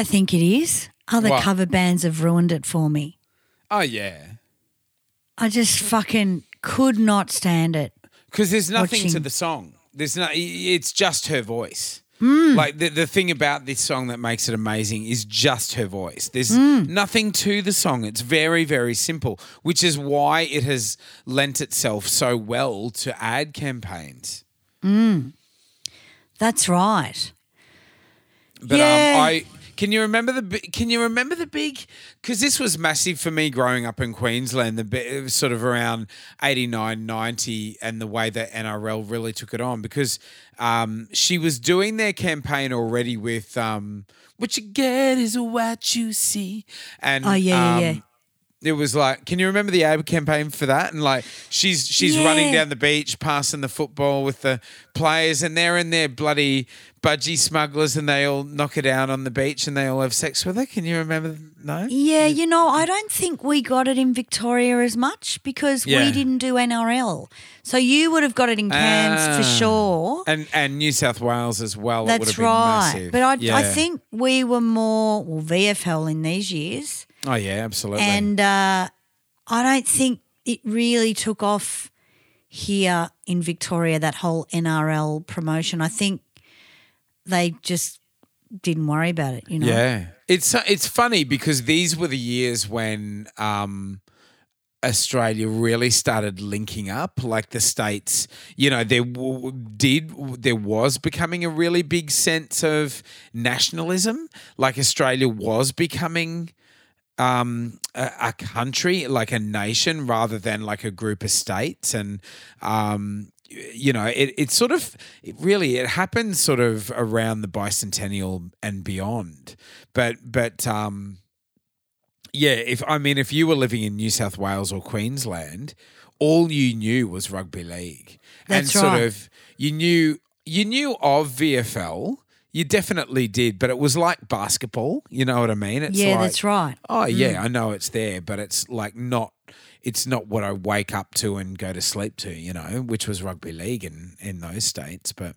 I think it is? Other What? cover bands have ruined it for me. Oh, yeah. I just fucking could not stand it. Because there's nothing to Watching. the song. There's no. It's just her voice. Hmm. Like the the thing about this song that makes it amazing is just her voice. There's Hmm. nothing to the song. It's very very simple, which is why it has lent itself so well to ad campaigns. That's right. But Yeah. um, I can you remember the can you remember the big because this was massive for me growing up in Queensland. The it was sort of around 89, 90 and the way that NRL really took it on because um, she was doing their campaign already with um, "What you get is what you see," and Oh, yeah, yeah, um, yeah. It was like, can you remember the ad campaign for that? And like, she's she's running down the beach, passing the football with the players, and they're in their bloody budgie smugglers, and they all knock her down on the beach, and they all have sex with her. Can you remember? No. Yeah, you know, I don't think we got it in Victoria as much because Yeah. we didn't do NRL. So you would have got it in Cairns for Ah. sure. And and New South Wales as well. it would That's have been right. But I, I think we were more well, VFL in these years. Oh yeah, absolutely. And uh, I don't think it really took off here in Victoria, that whole NRL promotion. I think they just didn't worry about it, you know? Yeah, it's it's funny because these were the years when um, Australia really started linking up. Like the states, you know, there w- did there was becoming a really big sense of nationalism. Like Australia was becoming um, a, a country, like a nation, rather than like a group of states. And um, you know, it, it sort of, it really, it happens sort of around the bicentennial and beyond. But but um, yeah, if I mean, if you were living in New South Wales or Queensland, all you knew was rugby league, and That's sort right. of you knew you knew of VFL. You definitely did, but it was like basketball. You know what I mean? It's yeah, like, that's right. Oh yeah, mm. I know it's there, but it's like not. It's not what I wake up to and go to sleep to. You know, which was rugby league in in those states. But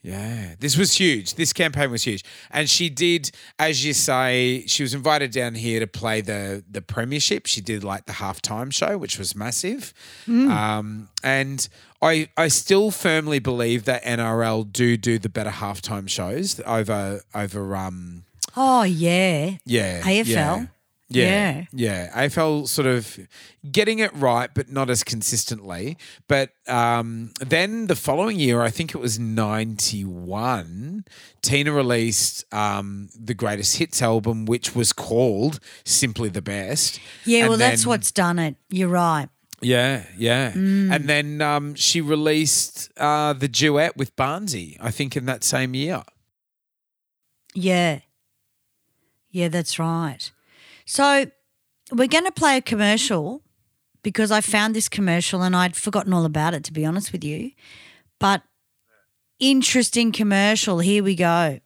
Yeah, this was huge. This campaign was huge, and she did, as you say, she was invited down here to play the the premiership. She did like the halftime show, which was massive, um, and I I still firmly believe that NRL do do the better halftime shows over over um Oh yeah. yeah AFL. yeah. Yeah, yeah. AFL sort of getting it right, but not as consistently. But um, then the following year, I think it was 91, Tina released um, the greatest hits album, which was called Simply the Best. Yeah, And well, that's what's done it. You're right. Yeah, yeah. Mm. And then um, she released uh, the duet with Barnesy, I think, in that same year. Yeah. Yeah, that's right. So we're going to play a commercial because I found this commercial and I'd forgotten all about it, to be honest with you. But interesting commercial. Here we go.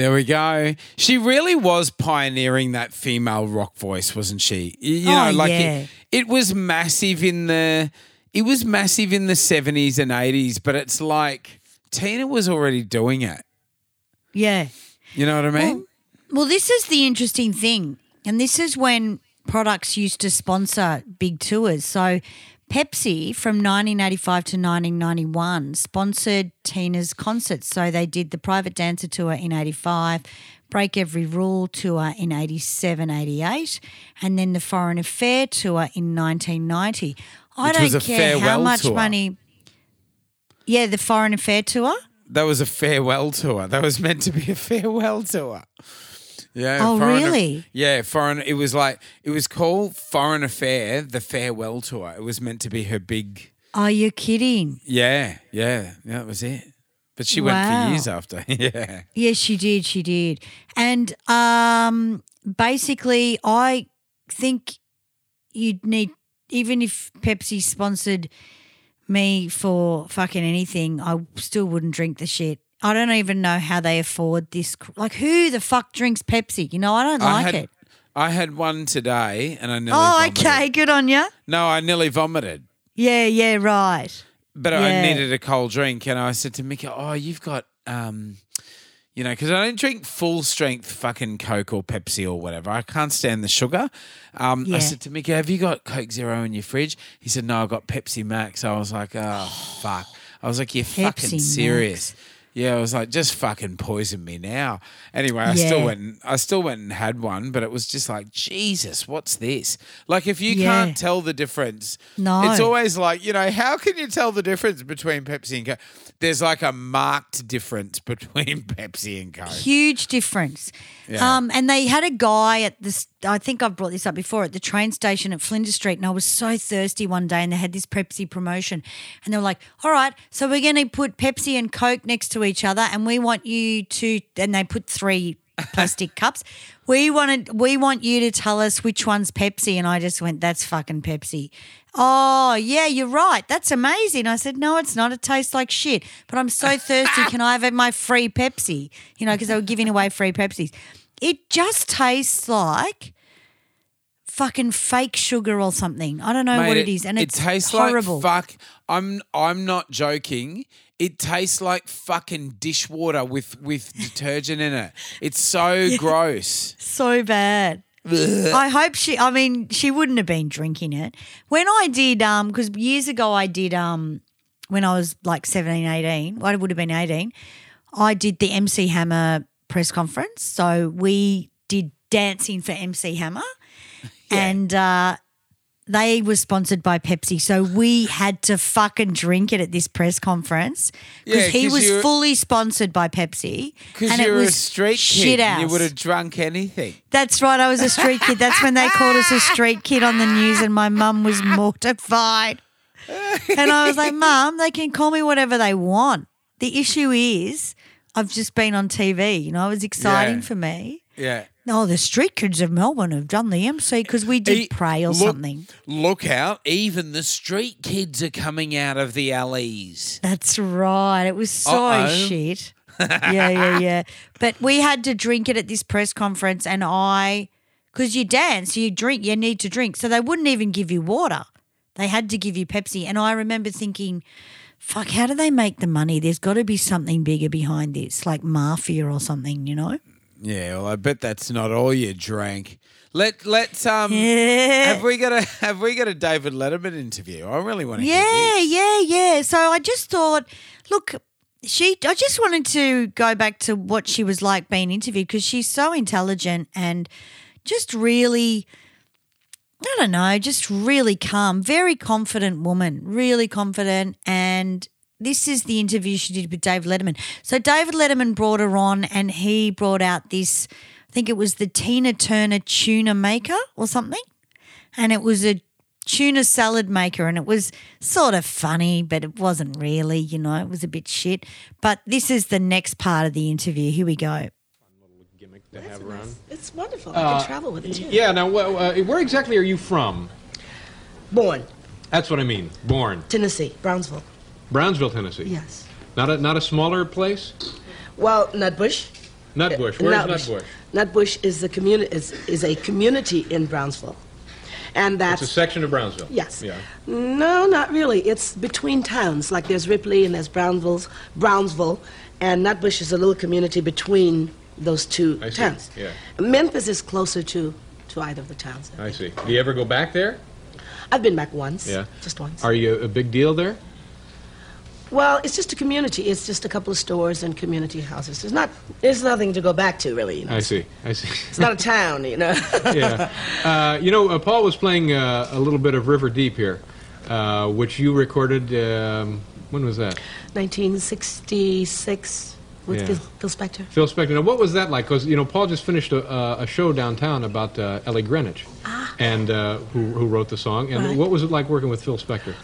There we go. She really was pioneering that female rock voice, wasn't she? You know, Oh, like yeah. it, it was massive in the it was massive in the 70s and 80s, but it's like Tina was already doing it. Yeah. You know what I mean? Well, this is the interesting thing. And this is when products used to sponsor big tours. So Pepsi from 1985 to 1991 sponsored Tina's concerts. So they did the Private Dancer Tour in 85, Break Every Rule Tour in 87, 88, and then the Foreign Affair Tour in 1990. I Which don't care how much tour. money. Yeah, the Foreign Affair Tour. that was a farewell tour. That was meant to be a farewell tour. Yeah. Oh, Foreign- really? Yeah, foreign. It was like it was called Foreign Affair, the farewell tour. It was meant to be her big. Are you kidding? Yeah, yeah, yeah. That was it. But she went for years after. yeah. Yes, she did. She did. And um, basically, I think you'd need, even if Pepsi sponsored me for fucking anything, I still wouldn't drink the shit. I don't even know how they afford this. Like, who the fuck drinks Pepsi? You know, I don't I like had, it. I had one today, and I nearly. Oh, vomited. okay. Good on you. No, I nearly vomited, Yeah, yeah, right. but I needed a cold drink, and I said to Mika, "Oh, you've got." um you know, because I don't drink full strength fucking Coke or Pepsi or whatever. I can't stand the sugar. Um, Yeah. I said to Mika, "Have you got Coke Zero in your fridge?" He said, "No, I've got Pepsi Max." I was like, "Oh fuck!" I was like, "You're fucking Pepsi serious." Yeah, I was like, just fucking poison me now. Anyway, I still went. and- I still went and had one, but it was just like, Jesus, what's this? Like, if you Yeah. can't tell the difference, No. it's always like, you know, how can you tell the difference between Pepsi and Coke? There's like a marked difference between Pepsi and Coke. Huge difference. Yeah. Um, and they had a guy at this, I think I've brought this up before, at the train station at Flinders Street. And I was so thirsty one day and they had this Pepsi promotion. And they were like, all right, so we're going to put Pepsi and Coke next to each other. And we want you to, and they put three plastic cups. We wanted, we want you to tell us which one's Pepsi. And I just went, that's fucking Pepsi. Oh, yeah, you're right. That's amazing. I said, no, it's not. It tastes like shit. But I'm so thirsty. Can I have my free Pepsi? You know, because they were giving away free Pepsis. It just tastes like fucking fake sugar or something. I don't know what Mate, it is. And it it's tastes horrible. like fuck. I'm I'm not joking. It tastes like fucking dishwater with with detergent in it. It's so gross. so bad. I hope she. I mean, she wouldn't have been drinking it when I did. Um, because years ago I did. Um, when I was like 17, 18, well, I would have been 18, I did the MC Hammer press conference. So we did dancing for MC Hammer. And uh, they were sponsored by Pepsi. So we had to fucking drink it at this press conference because Yeah, he was fully sponsored by Pepsi. Because and it was a street shit kid. and You would have drunk anything. That's right. I was a street kid. That's when they called us a street kid on the news, and my mum was mortified. And I was like, Mum, they can call me whatever they want. The issue is, I've just been on TV. You know, it was exciting Yeah. for me. Yeah. Oh, the street kids of Melbourne have done the MC because we did E- pray or look- something. Look out. Even the street kids are coming out of the alleys. That's right. It was so Uh-oh. shit. yeah, yeah, yeah. But we had to drink it at this press conference, and I, because you dance, you drink, you need to drink. So they wouldn't even give you water. They had to give you Pepsi. And I remember thinking, fuck, how do they make the money? There's got to be something bigger behind this, like mafia or something, you know? Yeah, well, I bet that's not all you drank. Let let's um Yeah. have we got a have we got a David Letterman interview? I really want to Yeah, yeah, yeah. So I just thought, look, she. I just wanted to go back to what she was like being interviewed because she's so intelligent and just really. I don't know, just really calm, very confident woman, really confident. And this is the interview she did with David Letterman. So David Letterman brought her on and he brought out this, I think it was the Tina Turner tuna maker or something and it was a tuna salad maker and it was sort of funny but it wasn't really you know it was a bit shit but this is the next part of the interview here we go to have around. It's wonderful. I can travel with it too. Yeah. Now, wh- uh, where exactly are you from? Born That's what I mean. Born Tennessee, Brownsville. Brownsville, Tennessee. Yes. Not a not a smaller place. Well, Nutbush. Nutbush. Where's Nutbush. Nutbush? Nutbush is the community is, is a community in Brownsville, and that's It's a section of Brownsville. yes. Yeah. No, not really. It's between towns. Like there's Ripley and there's Brownsville, Brownsville, and Nutbush is a little community between those two I see. towns. Yeah. Memphis is closer to to either of the towns. I see. Do you ever go back there? I've been back once. Yeah. Just once. Are you a big deal there? Well, it's just a community. It's just a couple of stores and community houses. There's not. There's nothing to go back to, really. You know? I see. I see. It's not a town, you know. yeah. Uh, you know, uh, Paul was playing uh, a little bit of River Deep here, uh, which you recorded. Um, when was that? 1966 with Yeah. Phil, Phil Spector. Phil Spector. Now, what was that like? Because you know, Paul just finished a, uh, a show downtown about uh, Ellie Greenwich, and uh, who, who wrote the song. And Ah. Right. what was it like working with Phil Spector?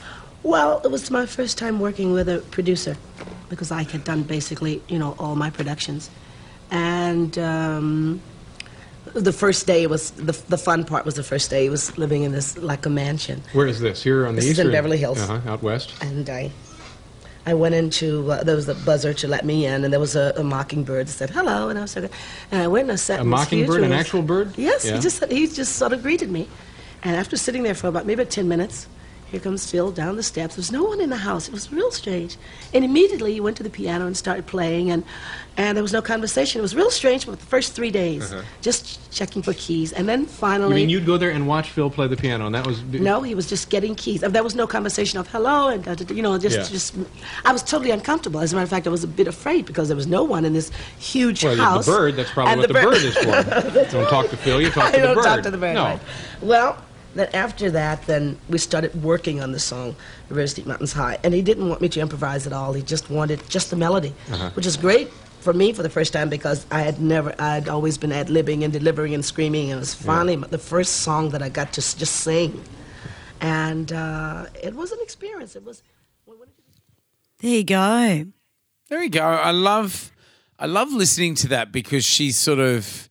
Well, it was my first time working with a producer because I had done basically, you know, all my productions, and. Um, the first day was the, the fun part was the first day he was living in this like a mansion Where is this? Here on the This is in. Beverly Hills. Uh-huh, out west. and I, I went into uh, there was a buzzer to let me in, and there was a, a mockingbird that said hello, and I was like, and I went and I sat. A in mockingbird, an actual bird? Yes, Yeah. he just he just sort of greeted me, and after sitting there for about maybe ten minutes, here comes Phil down the steps. There's no one in the house. It was real strange, and immediately he went to the piano and started playing, and and there was no conversation. It was real strange for the first three days, just checking for keys, and then Uh-huh. Finally. mean you'd go there and watch Phil play the piano, and that was No, he was just getting keys. There was no conversation of hello and you know just Yeah. just. I was totally uncomfortable. As a matter of fact, I was a bit afraid because there was no one in this huge Well, house. the bird. That's probably what the, bird. is for. don't talk to Phil. You talk to I the don't bird. talk to the bird. No. right. Well, then after that, then we started working on the song "Rivers Deep Mountains High," and he didn't want me to improvise at all. He just wanted just the melody, Uh-huh. which is great for me for the first time because I had never, I'd always been ad libbing and delivering and screaming, and it was finally the first song that I got to s- just sing, and uh, it was an experience. It was. when- when it- there you go There you go. I love I love listening to that because she's sort of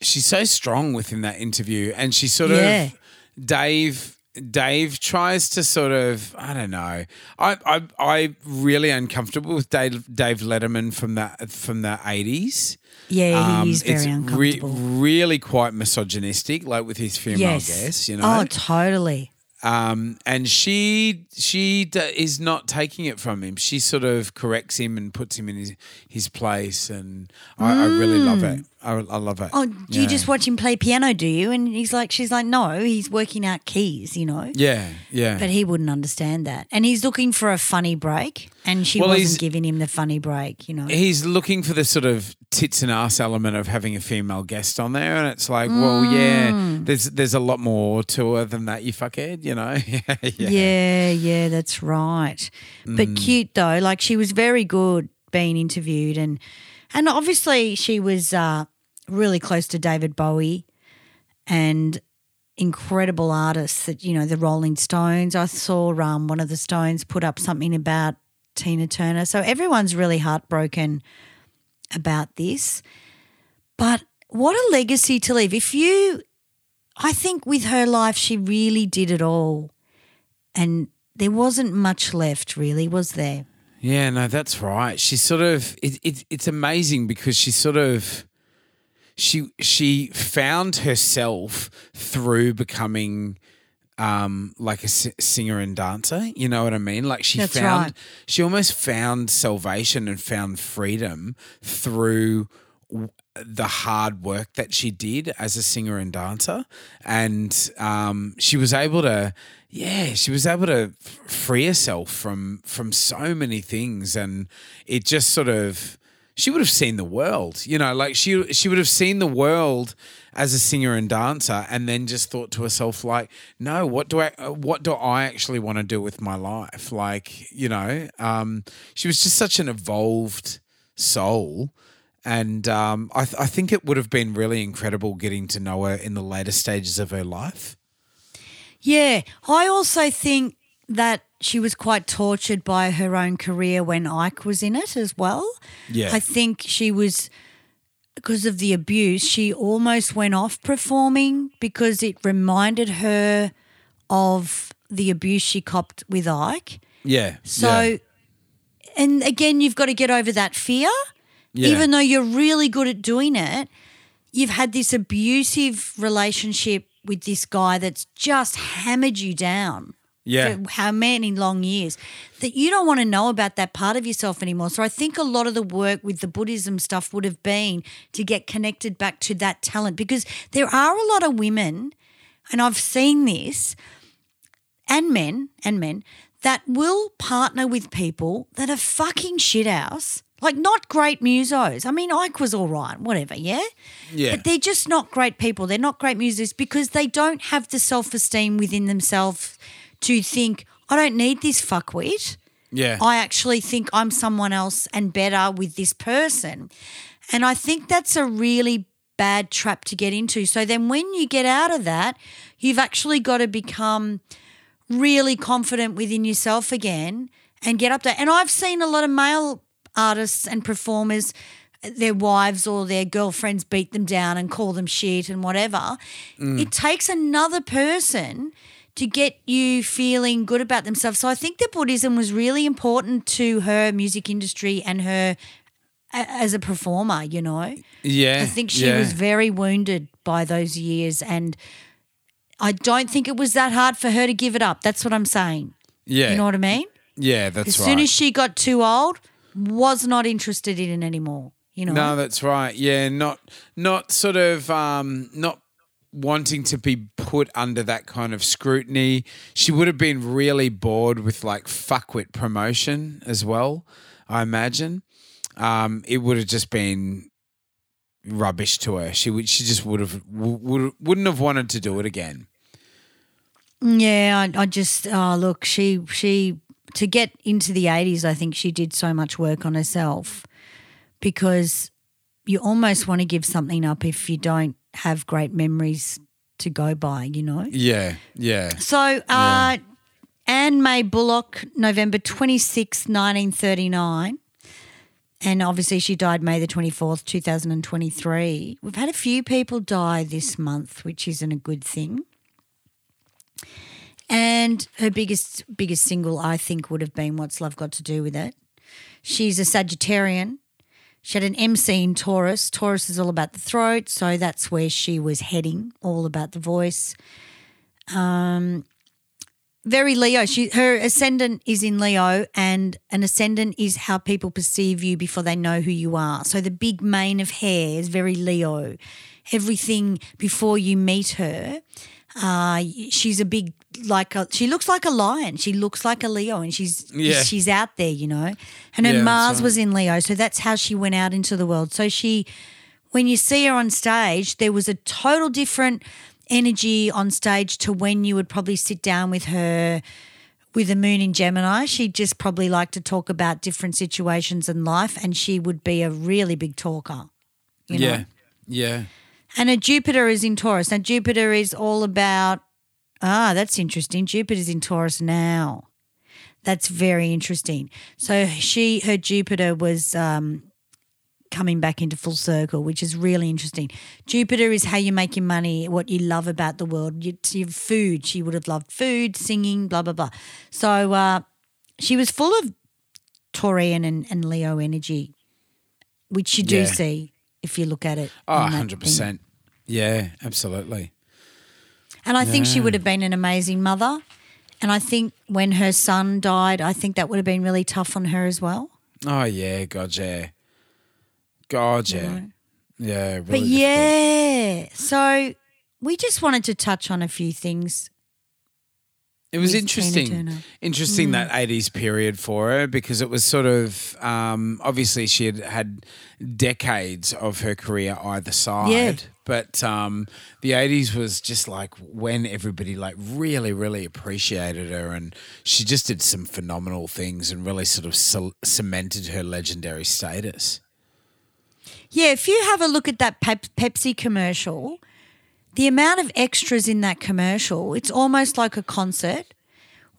she's so strong within that interview and she sort Yeah. of Dave Dave tries to sort of I don't know. I I I really uncomfortable with Dave Dave Letterman from that from the eighties. yeah he is very Um, it's re- uncomfortable really quite misogynistic, like with his female yes guests, you know. oh totally Um, and she she d- is not taking it from him. She sort of corrects him and puts him in his, his place, and I, I really love it. I, I love it. Oh, do you just watch him play piano, do you? And he's like, she's like, no, he's working out keys, you know? Yeah, yeah. But he wouldn't understand that. And he's looking for a funny break, and she Well, wasn't giving him the funny break, you know? He's looking for the sort of tits and ass element of having a female guest on there, and it's like, well, yeah, Mm. there's there's a lot more to her than that, you fuckhead, you know? yeah, Yeah, yeah, that's right. Mm. But cute though, like she was very good being interviewed, and and obviously she was uh, really close to David Bowie, and incredible artists that you know the Rolling Stones. I saw um, one of the Stones put up something about Tina Turner, so everyone's really heartbroken about this. But what a legacy to leave! If you I think with her life, she really did it all. And there wasn't much left, really, was there? Yeah, no, that's right. She sort of it, it it's amazing because she sort of she she found herself through becoming um like a s- singer and dancer, you know what I mean? Like she That's found right. she almost found salvation and found freedom through w- the hard work that she did as a singer and dancer and um, she was able to yeah she was able to free herself from from so many things and it just sort of she would have seen the world you know like she she would have seen the world as a singer and dancer and then just thought to herself like no what do i what do i actually want to do with my life like you know um she was just such an evolved soul and um, I, th- I think it would have been really incredible getting to know her in the later stages of her life. Yeah. I also think that she was quite tortured by her own career when Ike was in it as well. Yeah. I think she was, because of the abuse, she almost went off performing because it reminded her of the abuse she copped with Ike. Yeah. So, and again, you've got to get over that fear. Yeah. Even though you're really good at doing it, you've had this abusive relationship with this guy that's just hammered you down yeah. for how many long years that you don't want to know about that part of yourself anymore. So I think a lot of the work with the Buddhism stuff would have been to get connected back to that talent because there are a lot of women, and I've seen this, and men and men that will partner with people that are fucking shithouse. Like not great musos. I mean, Ike was all right, whatever, yeah? Yeah. But they're just not great people. They're not great musos because they don't have the self esteem within themselves to think, I don't need this fuckwit. yeah. I actually think I'm someone else and better with this person. And I think that's a really bad trap to get into. So then when you get out of that, you've actually got to become really confident within yourself again and get up there. And I've seen a lot of male artists and performers their wives or their girlfriends beat them down and call them shit and whatever. It takes another person to get you feeling good about themselves. So I think that Buddhism was really important to her music industry and her a- as a performer, you know. yeah. I think she yeah. was very wounded by those years and I don't think it was that hard for her to give it up. That's what I'm saying. Yeah. You know what I mean? yeah, that's right. As right. soon as she got too old, was not interested in it anymore. You know? No, that's right. Yeah, not not sort of um not wanting to be put under that kind of scrutiny. She would have been really bored with like fuckwit promotion as well, I imagine. Um it would have just been rubbish to her. She would she just would have would, wouldn't have wanted to do it again. Yeah, I, I just oh look, she she to get into the eighties, I think she did so much work on herself because you almost want to give something up if you don't have great memories to go by, you know. Yeah, yeah. So uh, Anna Mae Bullock, November twenty sixth, nineteen thirty nine. And obviously, she died May the 24th, 2023. We've had a few people die this month, which isn't a good thing. And her biggest biggest single, I think, would have been "What's Love Got to Do with It." She's a Sagittarian. She had an MC in Taurus. Taurus is all about the throat, so that's where she was heading, all about the voice. Um, very Leo. She her ascendant is in Leo, and an ascendant is how people perceive you before they know who you are. So the big mane of hair is very Leo. Everything before you meet her, uh, she's a big like a, she looks like a lion. She looks like a Leo, and she's Yeah. she's out there, you know. And her Yeah, Mars right. was in Leo, so that's how she went out into the world. So she, when you see her on stage, there was a total different energy on stage to when you would probably sit down with her with the moon in Gemini. She'd just probably like to talk about different situations in life, and she would be a really big talker. You know? yeah, yeah, And a Jupiter is in Taurus. Now, Jupiter is all about, ah, that's interesting. Jupiter's in Taurus now. That's very interesting. So she, her Jupiter was um, coming back into full circle, which is really interesting. Jupiter is how you make your money, what you love about the world. You, your food. She would have loved food, singing, blah blah blah. So uh, she was full of Taurian and, and Leo energy, which you do Yeah. see if you look at it. oh, in that 100 thing. percent. Yeah, absolutely. And I think she would have been an amazing mother. And I think when her son died, I think that would have been really tough on her as well. Oh yeah, God yeah, God yeah, yeah. Really But difficult. yeah, so we just wanted to touch on a few things. It was Tina interesting, Mm. interesting that '80s period for her because it was sort of um, obviously she had had decades of her career either side, Yeah. but um, the '80s was just like when everybody like really, really appreciated her, and she just did some phenomenal things and really sort of ce- cemented her legendary status. Yeah, if you have a look at that Pep- Pepsi commercial, the amount of extras in that commercial, it's almost like a concert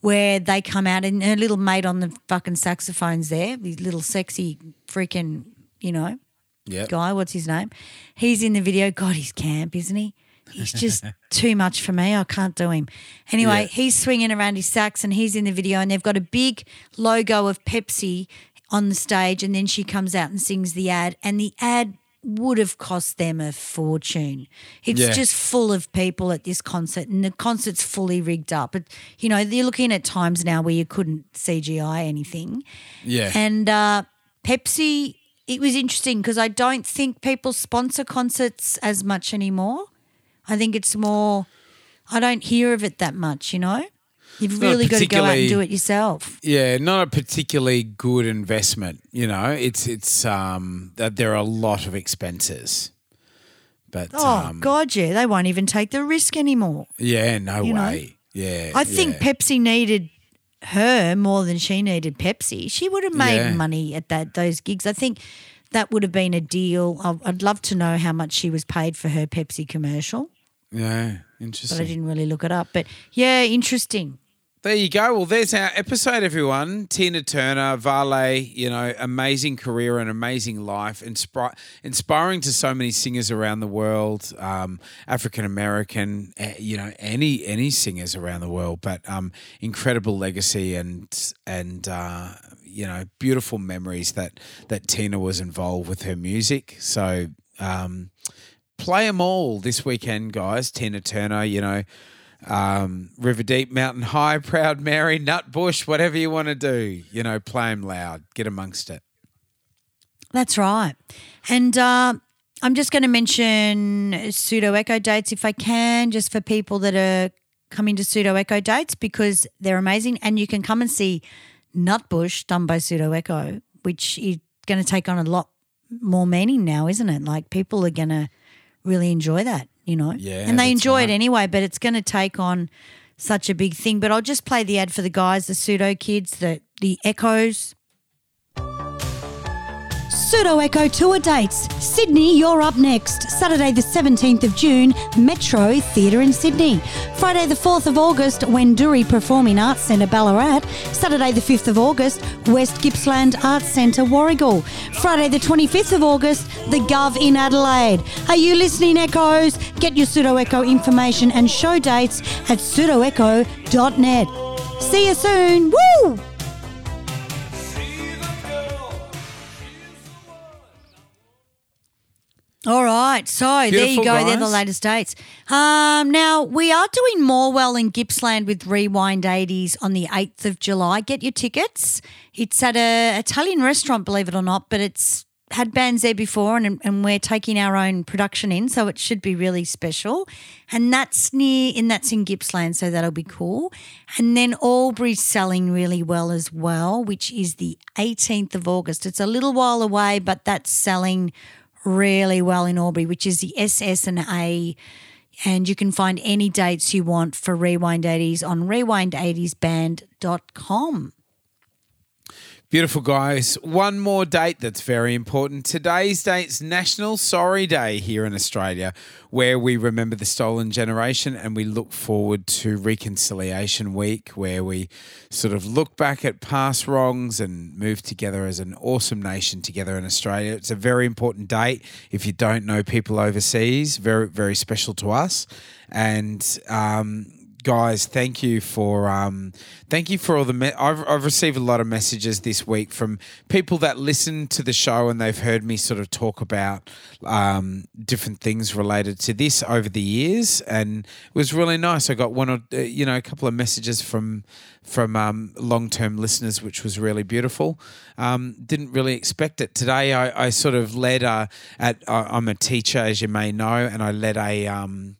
where they come out and her little mate on the fucking saxophones there, his little sexy freaking, you know, Yeah, guy, what's his name? He's in the video. God, he's camp, isn't he? He's just too much for me. I can't do him. Anyway, Yeah. he's swinging around his sax and he's in the video, and they've got a big logo of Pepsi on the stage. And then she comes out and sings the ad, and the ad would have cost them a fortune. It's Yeah. just full of people at this concert, and the concert's fully rigged up. But you know, you're looking at times now where you couldn't CGI anything. yeah, And uh, Pepsi, it was interesting because I don't think people sponsor concerts as much anymore. I think it's more, I don't hear of it that much, you know? You've really got to go out and do it yourself. Yeah, not a particularly good investment. You know, it's it's um that there are a lot of expenses, but Oh, um, God, yeah. They won't even take the risk anymore. yeah, no you know. way. Yeah, I think yeah. Pepsi needed her more than she needed Pepsi. She would have made Yeah. money at that those gigs. I think that would have been a deal. I'd love to know how much she was paid for her Pepsi commercial. Yeah, interesting. but I didn't really look it up. But yeah, interesting. There you go. Well, there's our episode, everyone. Tina Turner, Vale, you know, amazing career and amazing life, inspire, inspiring to so many singers around the world, um, African American, eh, you know, any any singers around the world. But um, incredible legacy and and uh, you know, beautiful memories that that Tina was involved with her music. So. Um, play them all this weekend, guys. Tina Turner, you know, um, River Deep, Mountain High, Proud Mary, Nutbush, whatever you want to do, you know, play them loud, get amongst it. That's right. And uh, I'm just going to mention pseudo echo dates if I can, just for people that are coming to pseudo echo dates because they're amazing. And you can come and see Nutbush done by pseudo echo, which is going to take on a lot more meaning now, isn't it? Like people are going to really enjoy that, you know? Yeah, And they enjoy right. it anyway, but it's going to take on such a big thing. But I'll just play the ad for the guys, the pseudo kids, the the echoes. Pseudo Echo Tour dates. Sydney, you're up next. Saturday, the 17th of June, Metro Theatre in Sydney. Friday, the 4th of August, Wendouree Performing Arts Centre, Ballarat. Saturday, the 5th of August, West Gippsland Arts Centre, Warragul. Friday, the 25th of August, The Gov in Adelaide. Are you listening, Echoes? Get your Pseudo Echo information and show dates at pseudoecho.net. See you soon. Woo! All right, so there you Beautiful, go. They're the latest dates. Um, now we are doing Morwell in Gippsland with Rewind 80s on the 8th of July. Get your tickets. It's at a Italian restaurant, believe it or not, but it's had bands there before, and and we're taking our own production in, so it should be really special. And that's near, and that's in Gippsland, so that'll be cool. And then Albury's selling really well as well, which is the 18th of August. It's a little while away, but that's selling really well in Albury, which is the SS and A. And you can find any dates you want for Rewind 80s on rewind80sband.com. Beautiful guys. One more date that's very important. Today's date's National Sorry Day here in Australia, where we remember the stolen generation and we look forward to Reconciliation Week, where we sort of look back at past wrongs and move together as an awesome nation together in Australia. It's a very important date. If you don't know people overseas, very, very special to us. And um, guys thank you for um, thank you for all the me- I've, I've received a lot of messages this week from people that listen to the show and they've heard me sort of talk about um, different things related to this over the years. And it was really nice. I got one or uh, you know a couple of messages from from um, long-term listeners which was really beautiful. Um, didn't really expect it. Today i, I sort of led a, at i'm a teacher as you may know and i led a um,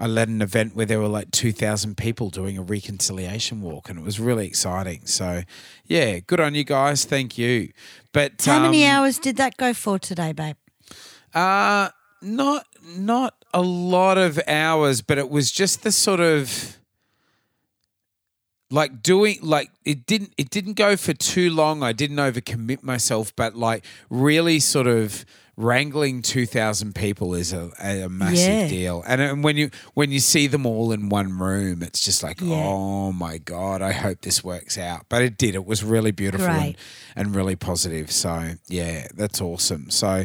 I led an event where there were like 2,000 people doing a reconciliation walk, and it was really exciting. So, yeah, good on you guys. Thank you. But How many um, hours did that go for today, babe? Uh, not not a lot of hours, but it was just the sort of like doing like it didn't it didn't go for too long. I didn't overcommit myself, but like really sort of wrangling 2000 people is a, a massive Yeah. deal and, and when you when you see them all in one room it's just like Yeah. oh my god i hope this works out but it did it was really beautiful and, and really positive so yeah that's awesome so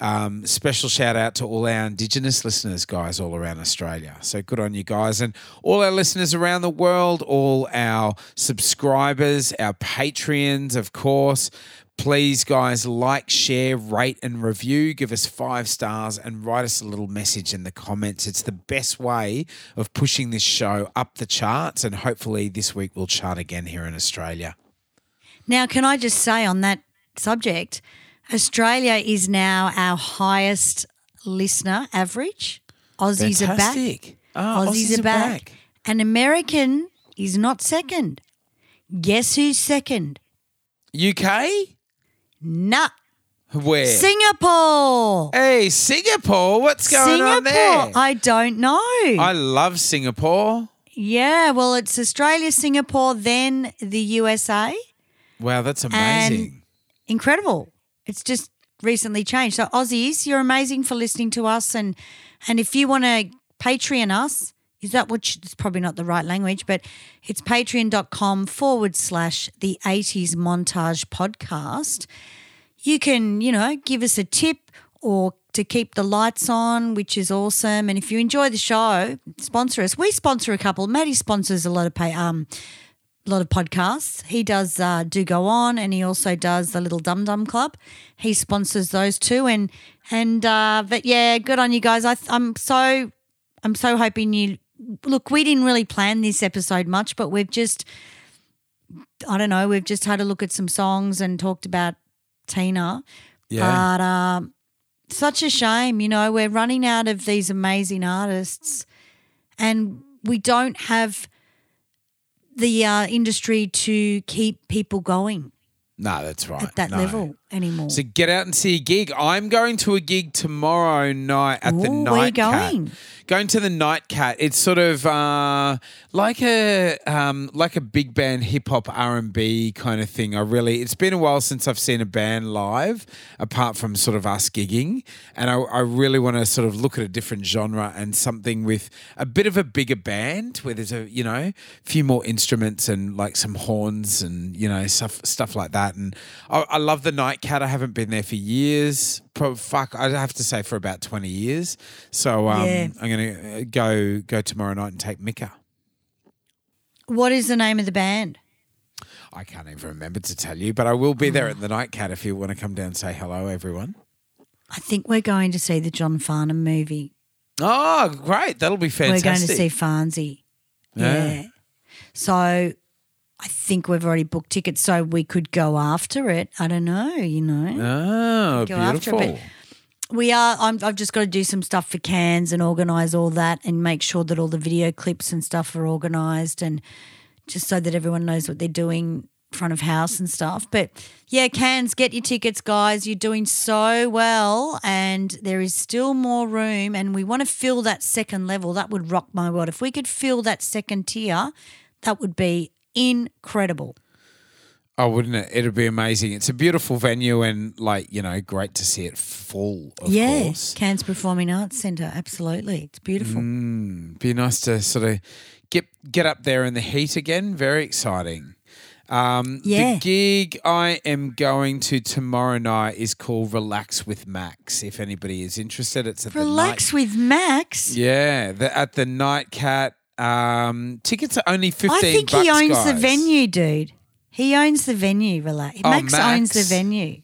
um, special shout out to all our Indigenous listeners, guys, all around Australia. So good on you guys. And all our listeners around the world, all our subscribers, our Patreons, of course. Please, guys, like, share, rate, and review. Give us five stars and write us a little message in the comments. It's the best way of pushing this show up the charts. And hopefully, this week we'll chart again here in Australia. Now, can I just say on that subject, Australia is now our highest listener average. Aussies are back. Fantastic. Oh, Aussies, are back. And American is not second. Guess who's second? UK? Nah, Where? Singapore. Hey, Singapore, what's going Singapore. on there? I don't know. I love Singapore. yeah, well, it's Australia, Singapore, then the USA. Wow, that's And amazing. incredible. It's just recently changed. So Aussies, you're amazing for listening to us and and if you want to Patreon us, is that what it's probably not the right language, but it's patreon.com forward slash the 80s montage podcast. You can, you know, give us a tip or to keep the lights on, which is awesome. And if you enjoy the show, sponsor us. We sponsor a couple. Matty sponsors a lot of pay um a lot of podcasts. He does uh, Do Go On, and he also does the Little Dum Dum Club. He sponsors those two, and and uh, but yeah, good on you guys. I, I'm so I'm so hoping you look. We didn't really plan this episode much, but we've just I don't know. We've just had a look at some songs and talked about Tina. Yeah. But um, such a shame, you know. We're running out of these amazing artists, and we don't have the uh, industry to keep people going no, that's right. at that no. level anymore. So get out and see a gig. I'm going to a gig tomorrow night at the Ooh, Night where you Cat. going? Going to the Night Cat. It's sort of uh, like a um, like a big band hip hop R and B kind of thing. I really. It's been a while since I've seen a band live, apart from sort of us gigging, and I, I really want to sort of look at a different genre and something with a bit of a bigger band where there's a you know a few more instruments and like some horns and you know stuff stuff like that. And I, I love the Night Cat. I haven't been there for years. Fuck, I'd have to say for about twenty years. So um, Yeah. I'm gonna go go tomorrow night and take Mika. what is the name of the band? I can't even remember to tell you, but I will be there at the Night Cat if you want to come down and say hello, everyone. I think we're going to see the John Farnham movie. Oh, great! That'll be fantastic. We're going to see Farnsey. Yeah. Yeah. So I think we've already booked tickets, so we could go after it. I don't know, you know. Oh, Go after it, beautiful. but- We are. I'm, I've just got to do some stuff for Cairns and organise all that, and make sure that all the video clips and stuff are organised, and just so that everyone knows what they're doing front of house and stuff. But yeah, Cairns, get your tickets, guys. You're doing so well, and there is still more room, and we want to fill that second level. That would rock my world. If we could fill that second tier, that would be incredible. Oh, wouldn't it? It'd be amazing. It's a beautiful venue and, like, you know, great to see it full, of yeah, course. Cairns Performing Arts Centre, absolutely, it's beautiful. Be nice to sort of get get up there in the heat again. Very exciting. Um, Yeah. The gig I am going to tomorrow night is called Relax with Max. If anybody is interested, it's at Relax the with Max. yeah, the, at the Night Cat. Um, tickets are only fifteen. I think bucks, he owns the venue, dude. He owns the venue. Relax. Oh, Max, owns the venue.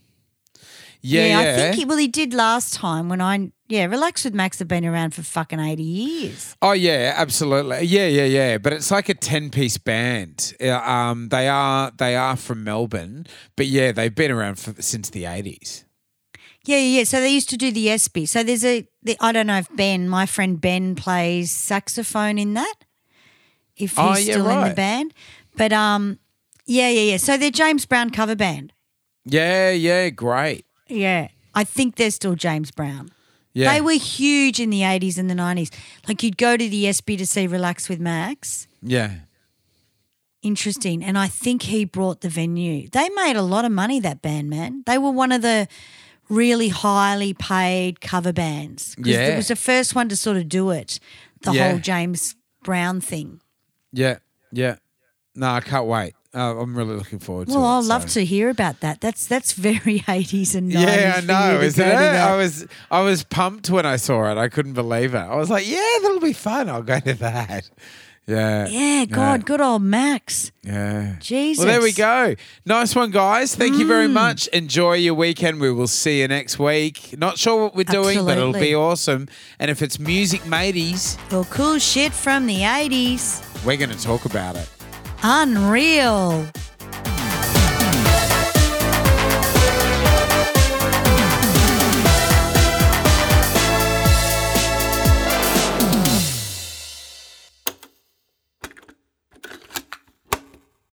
Yeah, yeah. I think he. Well, he did last time when I. Yeah, Relax with Max have been around for fucking eighty years. Oh yeah, absolutely. Yeah, yeah, yeah. But it's like a ten-piece band. Uh, Um, they are they are from Melbourne, but yeah, they've been around for, since the eighties. Yeah, yeah. yeah. So they used to do the ESPY. So there's a. The, I don't know if Ben, my friend Ben, plays saxophone in that. If he's Oh, yeah, still in the band, but um, yeah, yeah, yeah. So they're James Brown cover band. Yeah, yeah, great. Yeah, I think they're still James Brown. Yeah, They were huge in the 80s and the 90s. Like you'd go to the Espy to see Relax with Max. yeah. Interesting. And I think he brought the venue. They made a lot of money, that band, man. They were one of the really highly paid cover bands. Yeah. It was the first one to sort of do it, the Yeah. whole James Brown thing. Yeah, yeah. No, I can't wait. Uh, I'm really looking forward to Well, it. I'd love so. to hear about that. That's that's very 80s and 90s. Yeah, I know, isn't it? I was I was pumped when I saw it. I couldn't believe it. I was like, yeah, that'll be fun. I'll go to that. Yeah. yeah, God, good old Max. Yeah. Jesus. Well, there we go. Nice one, guys. Thank you Mm. very much. Enjoy your weekend. We will see you next week. Not sure what we're doing, but it'll be awesome. And if it's music mateys, Well, cool shit from the 80s. we're going to talk about it. Unreal.